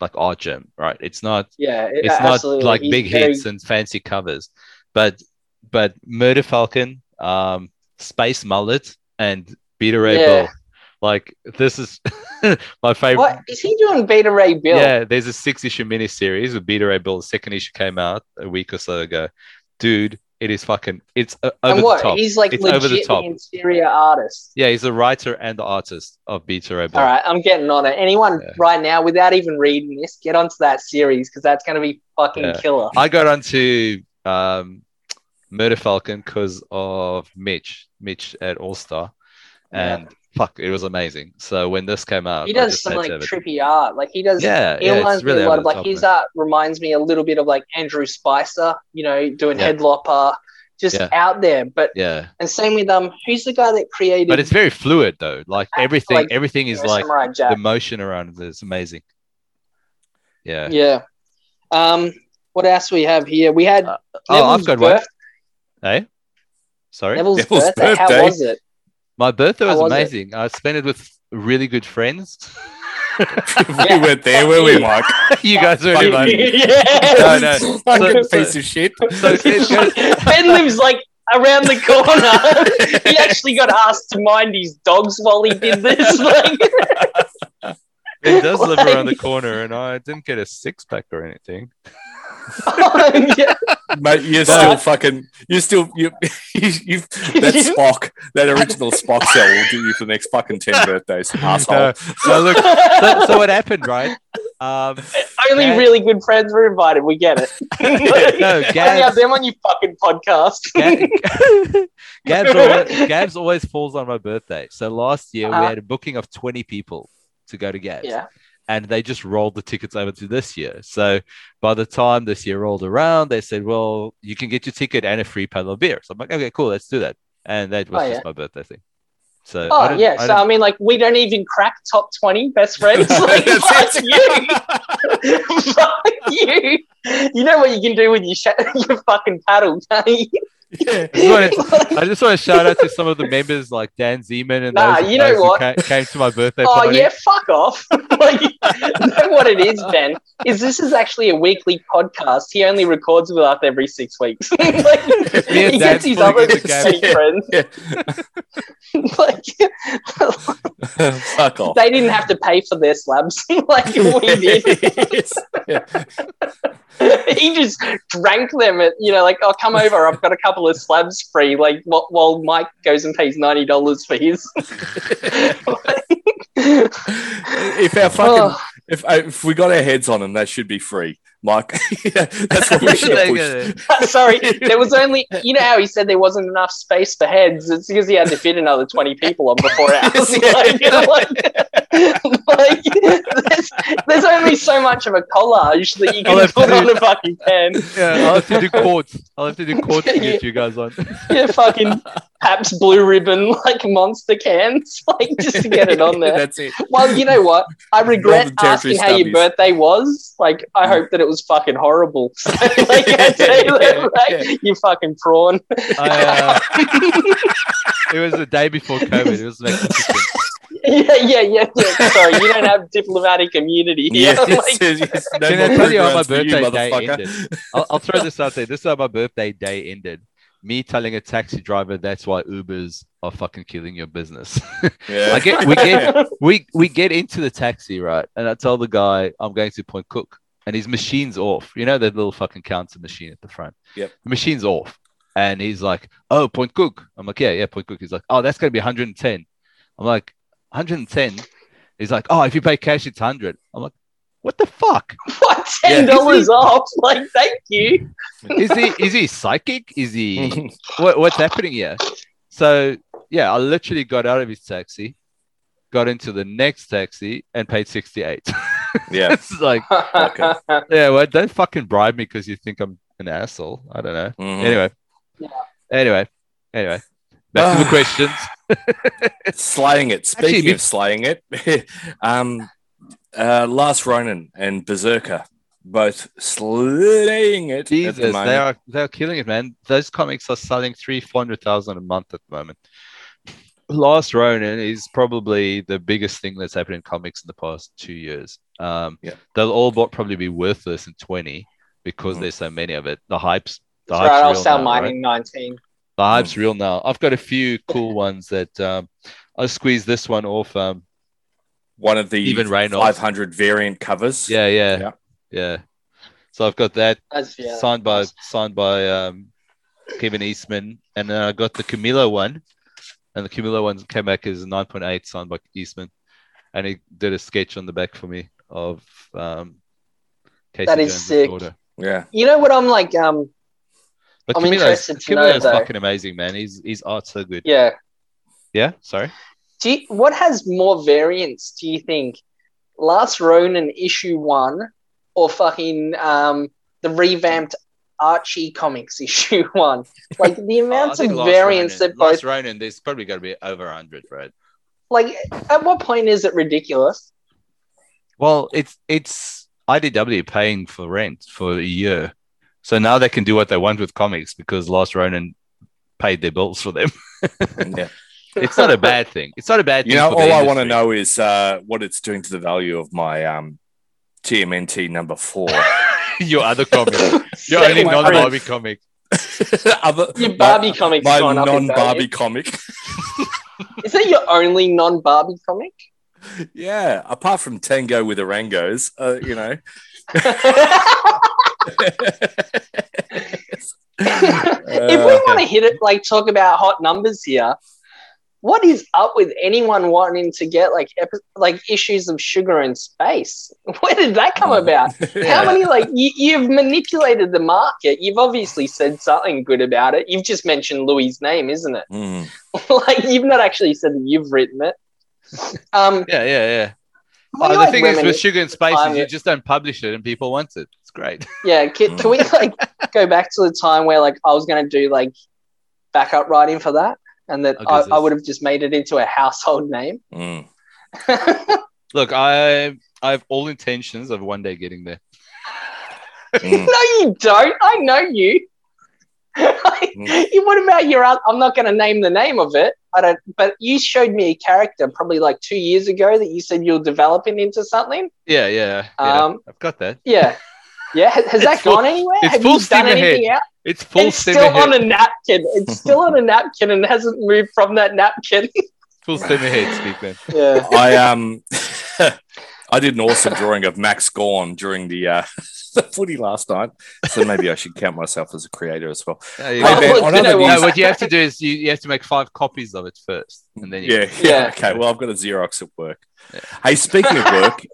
like art gym, right? It's not yeah. it- it's not like He's big very- hits and fancy covers but but murder falcon um space mullet and beta ray Yeah. bill like this is my favorite What is he doing? Beta Ray Bill. yeah there's a six issue miniseries with beta ray bill the second issue came out a week or so ago dude it is fucking it's uh, over and what? the top He's like It's over the legit top. interior artist. yeah he's the writer and the artist of beta ray All right, I'm getting on it. Anyone Yeah. right now, without even reading this, get onto that series because that's going to be fucking Yeah. killer. I got onto um, Murder Falcon because of Mitch, Mitch at All Star, and fuck, it was amazing. So when this came out, he does some like to have it. trippy art. Like he does. Yeah, he yeah, reminds really me a lot of like his art reminds me a little bit of like Andrew Spicer. You know, doing Yeah. headlopper, just Yeah. out there. But Yeah, and same with um, who's the guy that created? but it's very fluid though. Like everything, like, everything is like the motion around it is amazing. Yeah. Yeah. Um, what else we have here? We had Uh, oh, Neville's I've got one. Hey, sorry. Neville's, Neville's birthday. How was it? My birthday How was, was it? amazing. I spent it with really good friends. we weren't there, were we, Mike? you guys were Fucking- invited. yeah. No, no. Fucking So- piece of shit. So it ben lives like around the corner. he actually got asked to mind his dogs while he did this. Like, It does live around the corner, and I didn't get a six pack or anything. Oh, yeah. Mate, you're still fucking. You're still. You, you, you've, that Spock, that original Spock cell will do you for the next fucking 10 birthdays, asshole. No, so look, so, so what happened, right? Um, only Gab- really good friends were invited. We get it. no, Only have Gabs, them on your fucking podcast. Gabs, always, Gabs always falls on my birthday. So last year we Uh-huh. had a booking of 20 people to go to Gabs. yeah. And they just rolled the tickets over to this year. So by the time this year rolled around, they said, "Well, you can get your ticket and a free paddle of beer." So I'm like, "Okay, cool, let's do that." And that was Oh, just yeah. my birthday thing. So Oh don't- yeah. I So I mean, like, we don't even crack top twenty best friends. Like, fuck you. fuck you. You know what you can do with your sh- your fucking paddle, can't you? I just wanted- I just want to shout out to some of the members like Dan Zeman and Nah, those you know guys who what? ca- came to my birthday Oh party. yeah, fuck off. like, you know what it is, Ben? Is this is actually a weekly podcast. He only records with us every six weeks. like, he gets his pulling other in the gap. sweet friends. like, Fuck off. they didn't have to pay for their slabs like we did. he just drank them at you know like oh come over i've got a couple of slabs free like wh- while mike goes and pays $90 for his. If our fucking Oh, if uh, if we got our heads on them, that should be free, Mike. That's what we should they push. sorry there was only you know how he said there wasn't enough space for heads? It's because he had to fit another 20 people on before ours. Like, like, like, there's, there's only so much of a collage that you can put do- on a fucking pen Yeah, I'll have to do courts. I'll have to do courts to get you guys on. yeah, fucking Pabst Blue Ribbon like monster cans, like just to get it on there. That's it. Well, you know what? I regret asking how your birthday was. Like, I hope that it was fucking horrible. So, like, I tell you that, right? You fucking prawn. I, uh, it was the day before COVID. It was magnificent. Yeah, yeah, yeah, yeah. Sorry, you don't have diplomatic immunity here. Yes, Like, yes, yes. No Can I tell you how my grounds for you, birthday day motherfucker. ended? I'll, I'll throw this out there. This is how my birthday day ended. Me telling a taxi driver that's why Ubers are fucking killing your business. Yeah. I get we get we we get into the taxi right, and I tell the guy I'm going to Point Cook, and his machine's off. You know that little fucking counter machine at the front. Yep. The machine's off, and he's like, "Oh, Point Cook." I'm like, "Yeah, yeah, Point Cook." He's like, "Oh, that's gonna be 110." I'm like, "110." He's like, "Oh, if you pay cash, it's 100." I'm like, "What the fuck?" what, $10 off? Like, thank you. Is he is he psychic? Is he what, what's happening here? So yeah, I literally got out of his taxi, got into the next taxi, and paid 68. yeah. it's like, Okay. yeah, well, don't fucking bribe me because you think I'm an asshole. I don't know. Mhm. Anyway, Yeah. anyway, anyway. Back to the Ah. questions. Slaying it. Speaking Actually, of slaying it, um, uh, Last Ronin and Berserker both slaying it. at the Jesus, they are they are killing it, man. Those comics are selling three, four hundred thousand a month at the moment. Last Ronin is probably the biggest thing that's happened in comics in the past two years. Um, Yeah. they'll all but probably be worthless in twenty because Mhm. there's so many of it. The hype's the hype's right, I'll sell now, mine right? in 19. The hype's real now. I've got a few cool ones that um, I'll squeeze this one off. Um, one of the Even Reynolds. 500 variant covers. yeah, yeah, Yeah. yeah. So I've got that yeah. signed by nice. signed by um, Kevin Eastman, and then I got the Camilo one, and the Camilo one came back as a nine point eight signed by Eastman, and he did a sketch on the back for me of um, Casey That is Jones' sick. daughter. Yeah. You know what I'm like, um, But I'm Camilo's, interested to know, Camilo's though. fucking amazing, man. His his art's so good. yeah. Yeah, sorry. Do you, what has more variants, do you think? Last Ronin issue one or fucking um, the revamped Archie comics issue one? Like the Oh, amounts think of Last variants Ronin- that both Last Ronin, there's probably got to be over hundred, right? like at what point is it ridiculous? Well, it's it's IDW paying for rent for a year, so now they can do what they want with comics because Last Ronin paid their bills for them. yeah. it's not a bad thing. It's not a bad thing. You know, all I want to know is uh, what it's doing to the value of my um, TMNT number four. your other comic, your only non-Barbie comic. Other, Your Barbie comics my, gone non-Barbie comic. Is that your only non-Barbie comic? yeah, apart from Tango with Orangos, uh, you know. If we want to hit it, like talk about hot numbers here, what is up with anyone wanting to get like epi- like issues of sugar in space? Where did that come about? How many like you, you've manipulated the market? You've obviously said something good about it. You've just mentioned Louis' name, isn't it? Mm. like you've not actually said that you've written it. Um, Yeah, yeah, yeah. Oh, the like, thing is with sugar and space is you just don't publish it and people want it. It's great. Yeah, can, can we like go back to the time where like I was gonna do like backup writing for that, and that Oh, I. I would have just made it into a household name. Mm. Look, I I have all intentions of one day getting there. Mm. no, you don't. I know you. you what about your? I'm not going to name the name of it. I don't. But you showed me a character probably like two years ago that you said you're developing into something. Yeah, yeah. yeah. Um, I've got that. Yeah, yeah. Has, has that full- gone anywhere? it's Have full you done ahead. anything out? It's full it's steam still ahead. on a napkin. It's still on a napkin and hasn't moved from that napkin. Full steam ahead, Steve. Man. yeah. I um I did an awesome drawing of Max Gawn during the uh the footy last night. So maybe I should count myself as a creator as well. Yeah, you Oh, man, look, on know what? no, what you have to do is you, you have to make five copies of it first, and then you Yeah, yeah, Yeah. Okay. Well, I've got a Xerox at work. Yeah. Hey, speaking of work,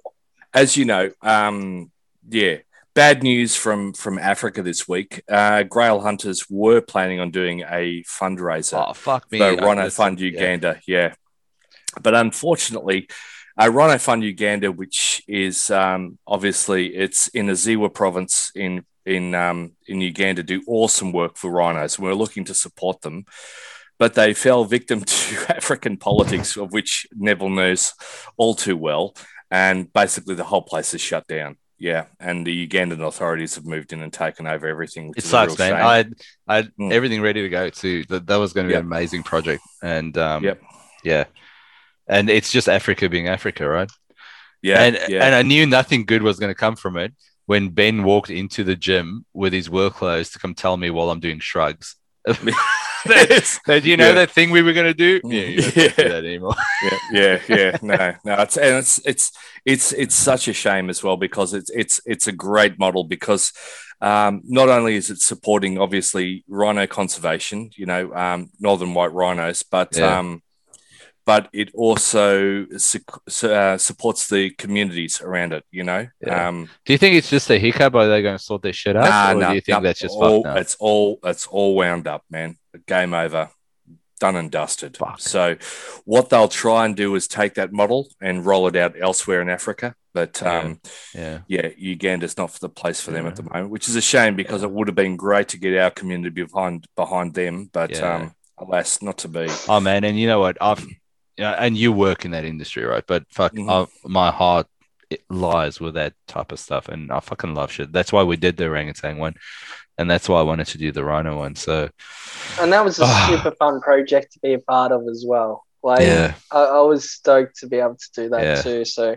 as you know, um, yeah, bad news from from Africa this week. Uh, Grail Hunters were planning on doing a fundraiser Oh fuck me! for Rhino Fund. Uganda. Yeah. But unfortunately, uh, Rhino Fund Uganda, which is um, obviously it's in the Ziwa province in in um, in Uganda, do awesome work for rhinos. We're looking to support them, but they fell victim to African politics, of which Neville knows all too well, and basically the whole place is shut down. Yeah, and the Ugandan authorities have moved in and taken over everything. Which It sucks, man. shame. I had, I had Mm. everything ready to go too. That, that was going to be Yep. an amazing project, and um, Yep. yeah, and it's just Africa being Africa, right? yeah, and yeah. and I knew nothing good was going to come from it when Ben walked into the gym with his work clothes to come tell me while I'm doing shrugs. that, that, you know Yeah. that thing we were going to do? Yeah, you don't have do Yeah. that anymore. yeah, yeah, yeah. No, no. It's and it's it's it's it's such a shame as well because it's it's it's a great model because um, not only is it supporting obviously rhino conservation, you know, um, northern white rhinos, but Yeah. um, but it also su- uh, supports the communities around it. You know, Yeah. um, Do you think it's just a hiccup? Or are they going to sort their shit out? nah, or nah, do you think nah, that's just all, it's all it's all wound up, man. Game over, done and dusted. Fuck. So, what they'll try and do is take that model and roll it out elsewhere in Africa. But Yeah. um, Yeah. yeah, Uganda's not for the place for them at the moment, which is a shame because it would have been great to get our community behind behind them. But Yeah. um, alas, not to be. Oh man, and you know what? I've yeah, and you work in that industry, right? But fuck, Mhm. I, my heart it lies with that type of stuff, and I fucking love shit. That's why we did the orangutan one, and that's why I wanted to do the rhino one. So And that was a Ah. super fun project to be a part of as well. Like, yeah, I, I was stoked to be able to do that Yeah. too. So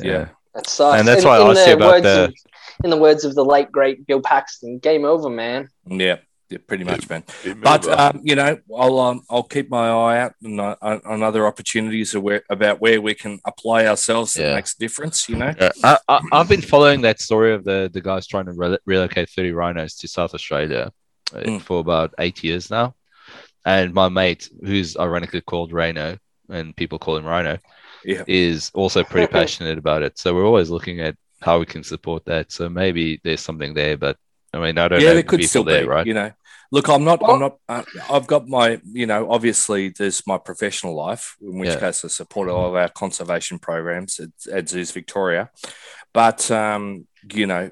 yeah, that sucks. And that's In- why I in asked you about the- of- in the words of the late great Bill Paxton, game over, man. Yeah, yeah pretty much, man. But um, you know, I'll um, I'll keep my eye out on, uh, on other opportunities of where, about where we can apply ourselves that Yeah. makes a difference. You know. Yeah, I, I, I've been following that story of the the guys trying to re- relocate 30 rhinos to South Australia uh, Mm. for about eight years now. And my mate, who's ironically called Rhino, and people call him Rhino, Yeah. is also pretty passionate about it. So we're always looking at how we can support that. So maybe there's something there, but I mean, I don't yeah, know there could still there, be, right? You know, look, I'm not, Well- I'm not, uh, I've got my, you know, obviously there's my professional life, in which Yeah. case I support all of our conservation programs at, at Zoos Victoria, but um, you know,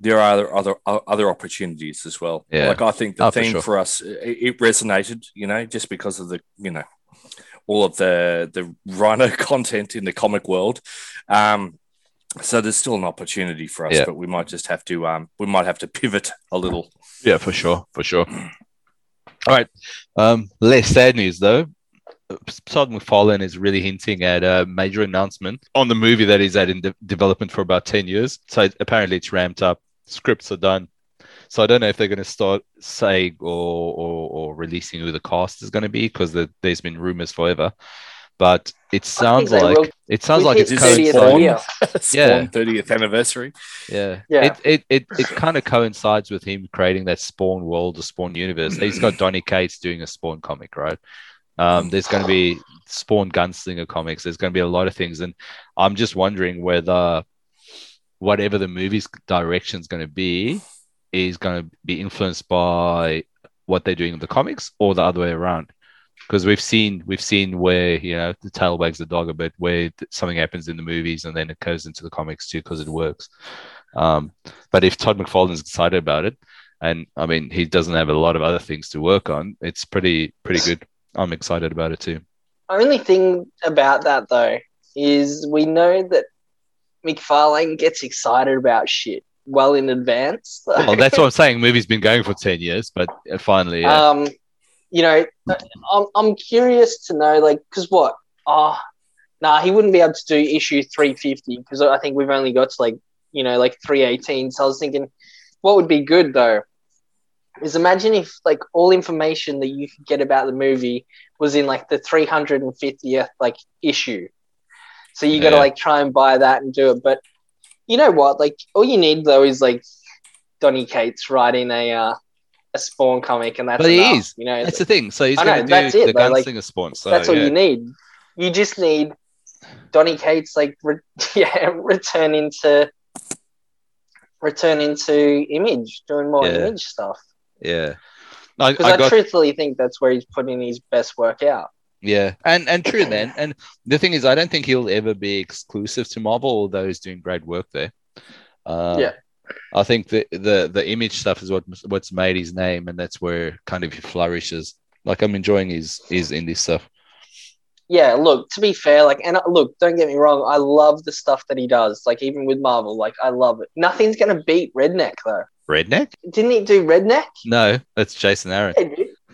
there are other other other opportunities as well. Yeah. Like I think the Oh, for theme sure. for us, it, it resonated, you know, just because of the, you know, all of the the rhino content in the comic world. Um, so there's still an opportunity for us, Yeah. but we might just have to um, we might have to pivot a little. Yeah, for sure, for sure. All right. Um, less sad news though. Todd McFarlane is really hinting at a major announcement on the movie that is at in de- development for about 10 years. So apparently it's ramped up, scripts are done. So I don't know if they're going to start saying or, or, or releasing who the cast is going to be because the, there's been rumors forever. But it sounds like will. it sounds We like it's Is this 30th coinciding. year. Spawn 30th anniversary. Yeah. Yeah. It it it, it kind of coincides with him creating that Spawn world, the Spawn universe. He's got Donny Cates doing a Spawn comic, right? Um, there's going to be Spawn Gunslinger comics. There's going to be a lot of things, and I'm just wondering whether whatever the movie's direction is going to be is going to be influenced by what they're doing in the comics or the other way around because we've seen we've seen where you know the tail wags the dog a bit where something happens in the movies and then it goes into the comics too because it works. Um, but if todd mcfarlane's excited about it and i mean he doesn't have a lot of other things to work on it's pretty pretty good. I'm excited about it too. Only thing about that though is we know that mcfarlane gets excited about shit well in advance well that's what i'm saying. Movie's been going for 10 years but finally yeah. um you know, I'm, I'm curious to know, like, because what? Oh, nah, he wouldn't be able to do issue 350 because I think we've only got to like, you know, like 318. So I was thinking, what would be good though is imagine if like all information that you could get about the movie was in like the 350th like issue. So you got to yeah. like try and buy that and do it. But you know what? Like all you need though is like Donny Cates writing a uh, a Spawn comic, and that's but enough, he is. You know, that's the thing. So he's going to do it, the Gunslinger like, Spawn. So that's all yeah. you need. You just need Donny Cates like re- yeah, return into return into Image, doing more yeah. Image stuff. Yeah, because I, I, I got... truthfully think that's where he's putting his best work out. Yeah, and and true, man. And the thing is, I don't think he'll ever be exclusive to Marvel, although he's doing great work there. Uh, yeah, I think the the the image stuff is what what's made his name, and that's where kind of he flourishes. Like I'm enjoying his his indie stuff. Yeah, look. To be fair, like, and uh, look, don't get me wrong. I love the stuff that he does. Like, even with Marvel, like, I love it. Nothing's gonna beat Redneck though. Redneck? Didn't he do Redneck? No, that's Jason Aaron.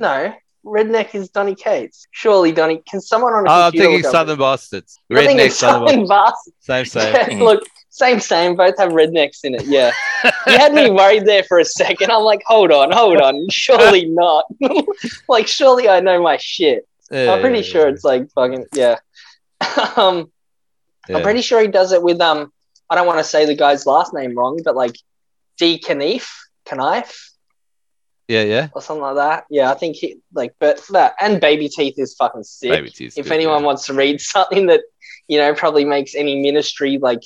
no, Redneck is Donny Cates. Surely, Donny. Can someone on a oh, I'm thinking Southern Bastards. Redneck Southern, Southern Bastards. Same, same. Yeah, look, same, same. Both have rednecks in it. Yeah. you had me worried there for a second. I'm like, hold on, hold on. Surely not. like, surely I know my shit. Yeah, I'm pretty sure it's like fucking yeah. um, yeah. I'm pretty sure he does it with um. I don't want to say the guy's last name wrong, but like D. Knife, Knife. Yeah, yeah. Or something like that. Yeah, I think he like, but that and Baby Teeth is fucking sick. Baby Teeth. If good, anyone yeah. wants to read something that you know probably makes any ministry like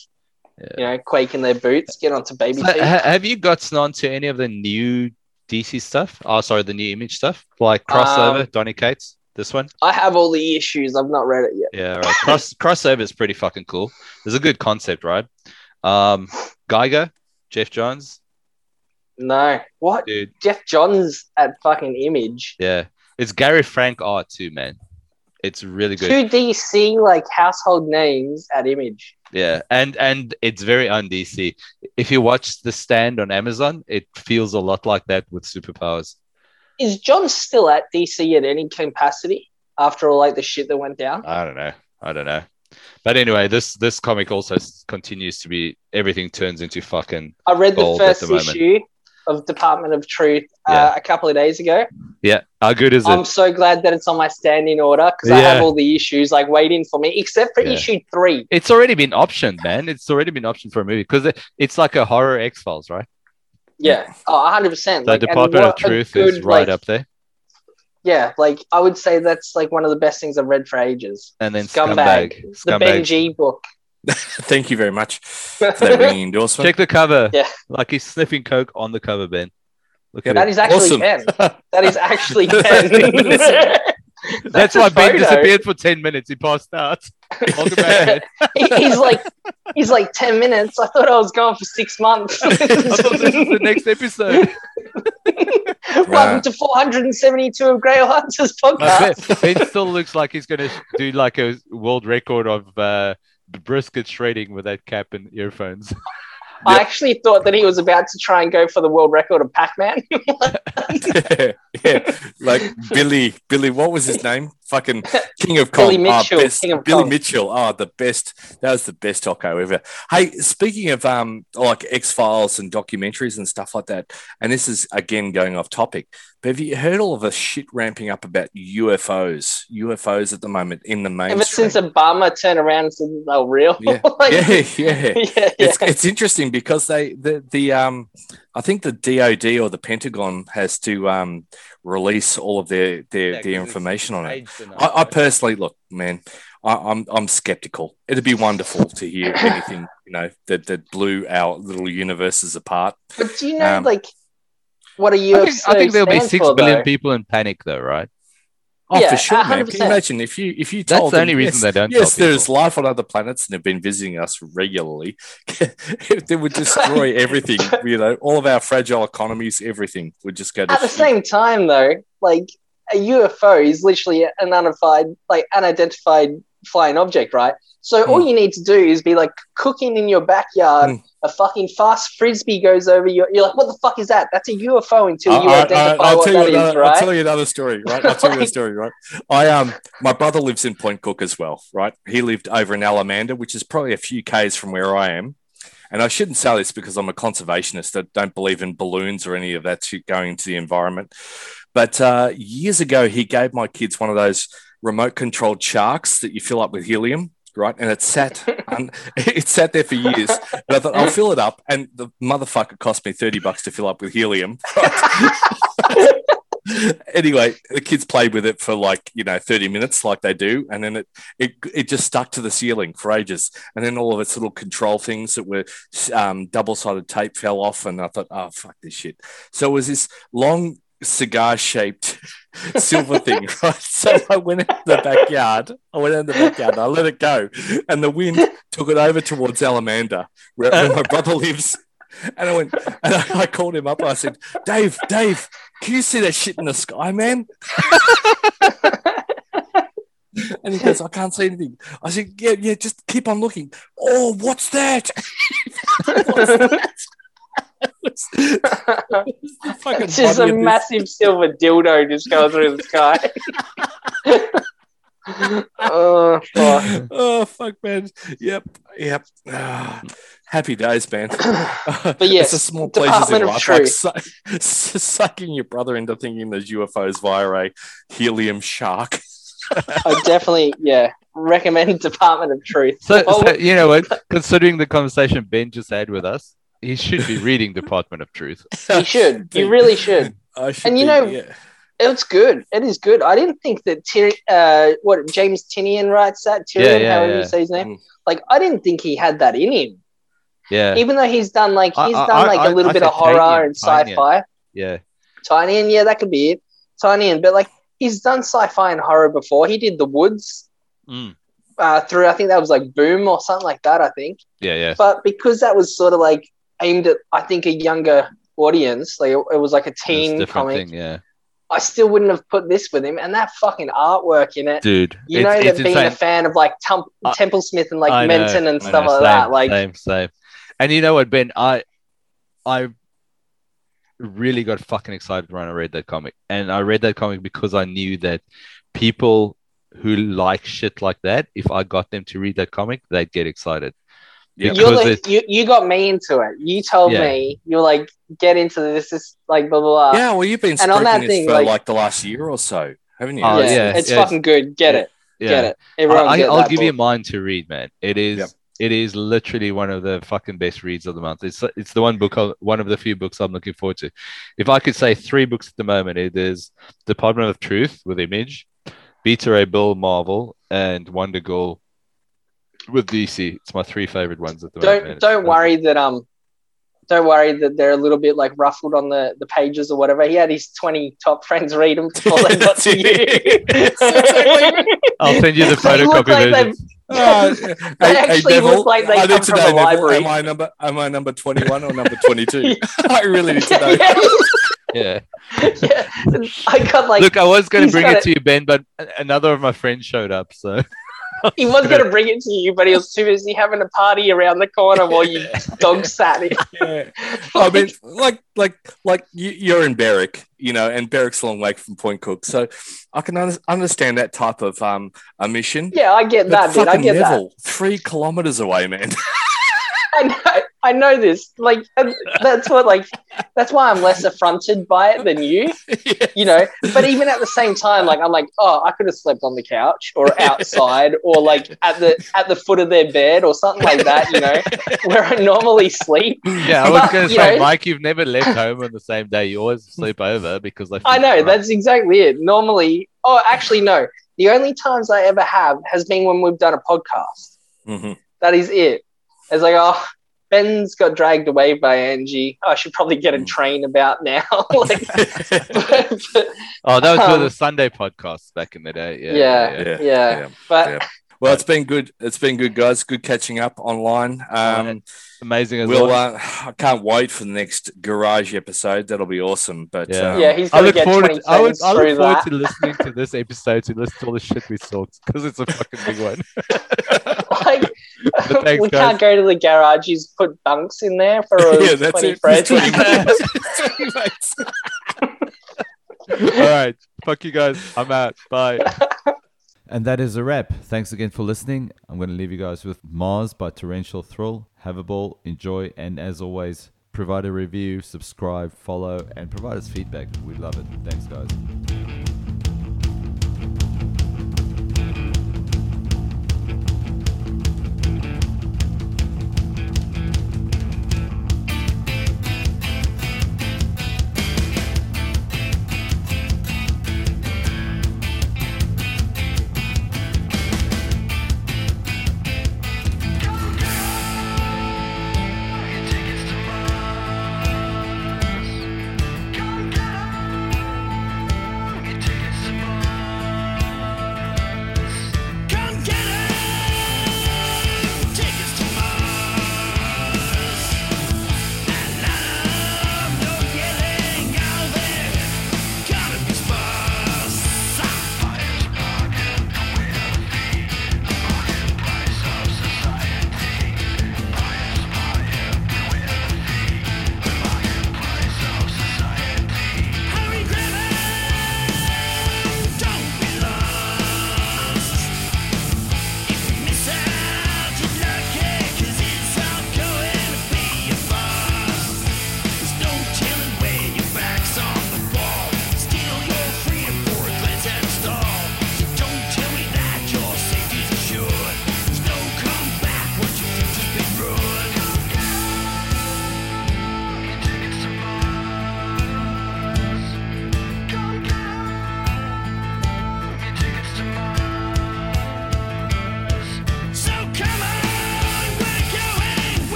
yeah. you know, quake in their boots, get onto baby so, ha- have you gotten onto any of the new DC stuff? Oh, sorry, the new image stuff, like crossover, um, Donny Cates. This one, I have all the issues. I've not read it yet. Yeah, right. Cross crossover is pretty fucking cool. There's a good concept, right? Um, Geiger, Geoff Johns. No, what, dude? Geoff Johns at fucking Image. Yeah, it's Gary Frank art too, man. It's really good. Two DC like household names at Image. Yeah, and and it's very un DC. If you watch The Stand on Amazon, it feels a lot like that with superpowers. Is John still at DC at any capacity after all like the shit that went down? I don't know. I don't know. But anyway, this this comic also continues to be everything turns into fucking. I read the first the issue of Department of Truth uh, a couple of days ago. Yeah, how good is I'm it? I'm so glad that it's on my standing order because yeah. I have all the issues like waiting for me, except for yeah. issue three. It's already been optioned, man. It's already been optioned for a movie because it, it's like a horror X Files, right? Yeah, oh, 100. percent The like, Department of Truth good, is right like, up there. Yeah, like I would say that's like one of the best things I've read for ages. And then Scumbag, Scumbag. the Benji book. Thank you very much for that ringing endorsement. Check the cover. Yeah. Like he's sniffing coke on the cover, Ben. Look at that it. is actually awesome. Ken. That is actually Ken. That's, That's why Ben disappeared for ten minutes. He passed out. he's like, he's like ten minutes. I thought I was gone for six months. I thought this was the next episode. Welcome to 472 of Grail Hunters podcast. Ben, ben still looks like he's going to do like a world record of uh, brisket shredding with that cap and earphones. I actually thought that he was about to try and go for the world record of Pac-Man. yeah, yeah, like Billy. Billy, what was his name? Fucking King of Kong. Billy Mitchell. Oh, best, King of Billy Kong. Mitchell. Oh, the best. That was the best doco ever. Hey, speaking of um, like X Files and documentaries and stuff like that, and this is again going off topic. But have you heard all of the shit ramping up about UFOs? UFOs at the moment in the mainstream. Ever since Obama turned around and said they're real. Yeah, like, yeah, yeah. yeah, yeah. It's, it's interesting because they the the um I think the DoD or the Pentagon has to um, release all of their their, Yeah, 'cause their information on it. I, I personally look, man. I, I'm I'm skeptical. It'd be wonderful to hear anything you know that that blew our little universes apart. But do you know, Um, like, what a I UFO think, I think there'll be stands six for, billion though? people in panic, though, right? Oh, Yeah, for sure, man. Can you imagine if you if you That's told the them, only reason yes, they don't Yes, tell there's life on other planets and they've been visiting us regularly. they would destroy everything. You know, all of our fragile economies, everything would just go to At the shit. same time, though, like a UFO is literally an unidentified, like unidentified flying object, right? So all Hmm. you need to do is be like cooking in your backyard. Hmm. A fucking fast frisbee goes over you. You're like, what the fuck is that? That's a UFO until you I- I- identify I'll what tell that you is, another, right? I'll tell you another story, right? I'll tell you a story, right? I um, my brother lives in Point Cook as well, right? He lived over in Alamanda, which is probably a few k's from where I am. And I shouldn't say this because I'm a conservationist. I don't believe in balloons or any of that shit going into the environment. But uh, years ago, he gave my kids one of those remote controlled sharks that you fill up with helium, right? And it sat, un- it sat there for years. And I thought I'll fill it up, and the motherfucker cost me thirty bucks to fill up with helium. Right? anyway, the kids played with it for like you know thirty minutes, like they do, and then it it it just stuck to the ceiling for ages. And then all of its little control things that were um, double sided tape fell off, and I thought, oh fuck this shit. So it was this long cigar shaped silver thing, right? So I went into the backyard. I went into the backyard I let it go. And the wind took it over towards Alamanda, where, where my brother lives. And I went and I, I called him up I said, Dave, Dave, can you see that shit in the sky, man? and he goes, I can't see anything. I said, Yeah, yeah, just keep on looking. Oh, what's that? what's that? It's the fucking It's just a of this- massive silver dildo just going through the sky. oh, fuck. oh fuck, man. Yep, yep. Ah, happy days, man. But yeah, it's a small pleasures in Department of life, like Truth. su- sucking your brother into thinking there's UFOs via a helium shark. I definitely, yeah, recommend Department of Truth. So, so you know what? Considering the conversation Ben just had with us, he should be reading Department of Truth. you should. You really should. I should And you be- know- yeah. It's good. It is good. I didn't think that Tyr- uh, what James Tynion writes that Tyrion, Yeah, yeah, however yeah. you say his name. Mm. Like I didn't think he had that in him. Yeah, Even though he's done like I- he's I- done like I- a little I bit said of horror Tynion, and sci-fi. yeah, Tiny and yeah, that could be it. Tiny and but like he's done sci-fi and horror before. He did The Woods Mm. uh, through I think that was like Boom or something like that. I think, yeah, yeah. but because that was sort of like aimed at I think a younger audience, like it, was like a It's a teen comic. thing, yeah, I still wouldn't have put this with him, and that fucking artwork in it. dude. You know it's that being insane. a fan of like Templesmith and like I know, Menton and I stuff know, like same, that, like same, same. And you know what, Ben? I, I really got fucking excited when I read that comic, and I read that comic because I knew that people who like shit like that, if I got them to read that comic, they'd get excited. Yeah. You're like, you you got me into it. You told Yeah. me you're like get into this, this is like blah blah blah. yeah, well, you've been and on that thing, for like- like, the last year or so, haven't you? Oh, yeah, yeah, it's yeah, fucking good. Get it, Yeah. get it. Everyone, I, get will that give you book. mine to read, man. It is Yep. it is literally one of the fucking best reads of the month. It's it's the one book, I- one of the few books I'm looking forward to. If I could say three books at the moment, it is Department of Truth with Image, Beta Ray Bill Marvel, and Wonder Girl with DC. It's my three favorite ones at the moment. Don't man. don't worry that um. Don't worry that they're a little bit like ruffled on the, the pages or whatever. He had his twenty top friends read them before they got to you. I'll send you the They photocopy like version. Uh, They actually look like they I come need to from know, the Neville, library. Am I number? Am I number twenty-one or number twenty-two? I really need to know. Yeah. yeah. I got like Look, I was going to bring got it to you, Ben, but another of my friends showed up. So he was going to bring it to you, but he was too busy having a party around the corner while you dog sat him. Yeah. I mean, like, like, like you, you're in Berwick, you know, and Berwick's a long way from Point Cook, so I can un- understand that type of um a mission. yeah, I get that bit. I get Neville, three kilometers away, man. I, know, I know this. Like that's what like that's why I'm less affronted by it than you. yes. You know, but even at the same time, like I'm like, oh, I could have slept on the couch or outside or like at the at the foot of their bed or something like that. You know, where I normally sleep. Yeah, I was going to say, know, Mike, you've never left home on the same day. You always sleep over because I know that's exactly it. Normally, oh, actually, no. The only times I ever have has been when we've done a podcast. Mm-hmm. That is it. It's like, oh, Ben's got dragged away by Angie. I should probably get a mm. train about now. like, but, oh, that was um, for the Sunday podcast back in the day. Yeah, yeah, yeah. yeah. yeah. But well, it's been good. It's been good, guys. Good catching up online. Um, Amazing as we'll, well. Uh, I can't wait for the next garage episode. That'll be awesome. But yeah, um, yeah he's going to get forward, 20 I, would, I look forward that. to listening to this episode to listen to all the shit we talked because it's a fucking big one. like, thanks, we guys. can't go to the garage. He's put bunks in there for yeah, that's 20 friends. all right, fuck you guys. I'm out. Bye. And that is a wrap. Thanks again for listening. I'm going to leave you guys with Mars by Torrential Thrill. Have a ball, enjoy, and as always, provide a review, subscribe, follow, and provide us feedback. We love it. Thanks, guys.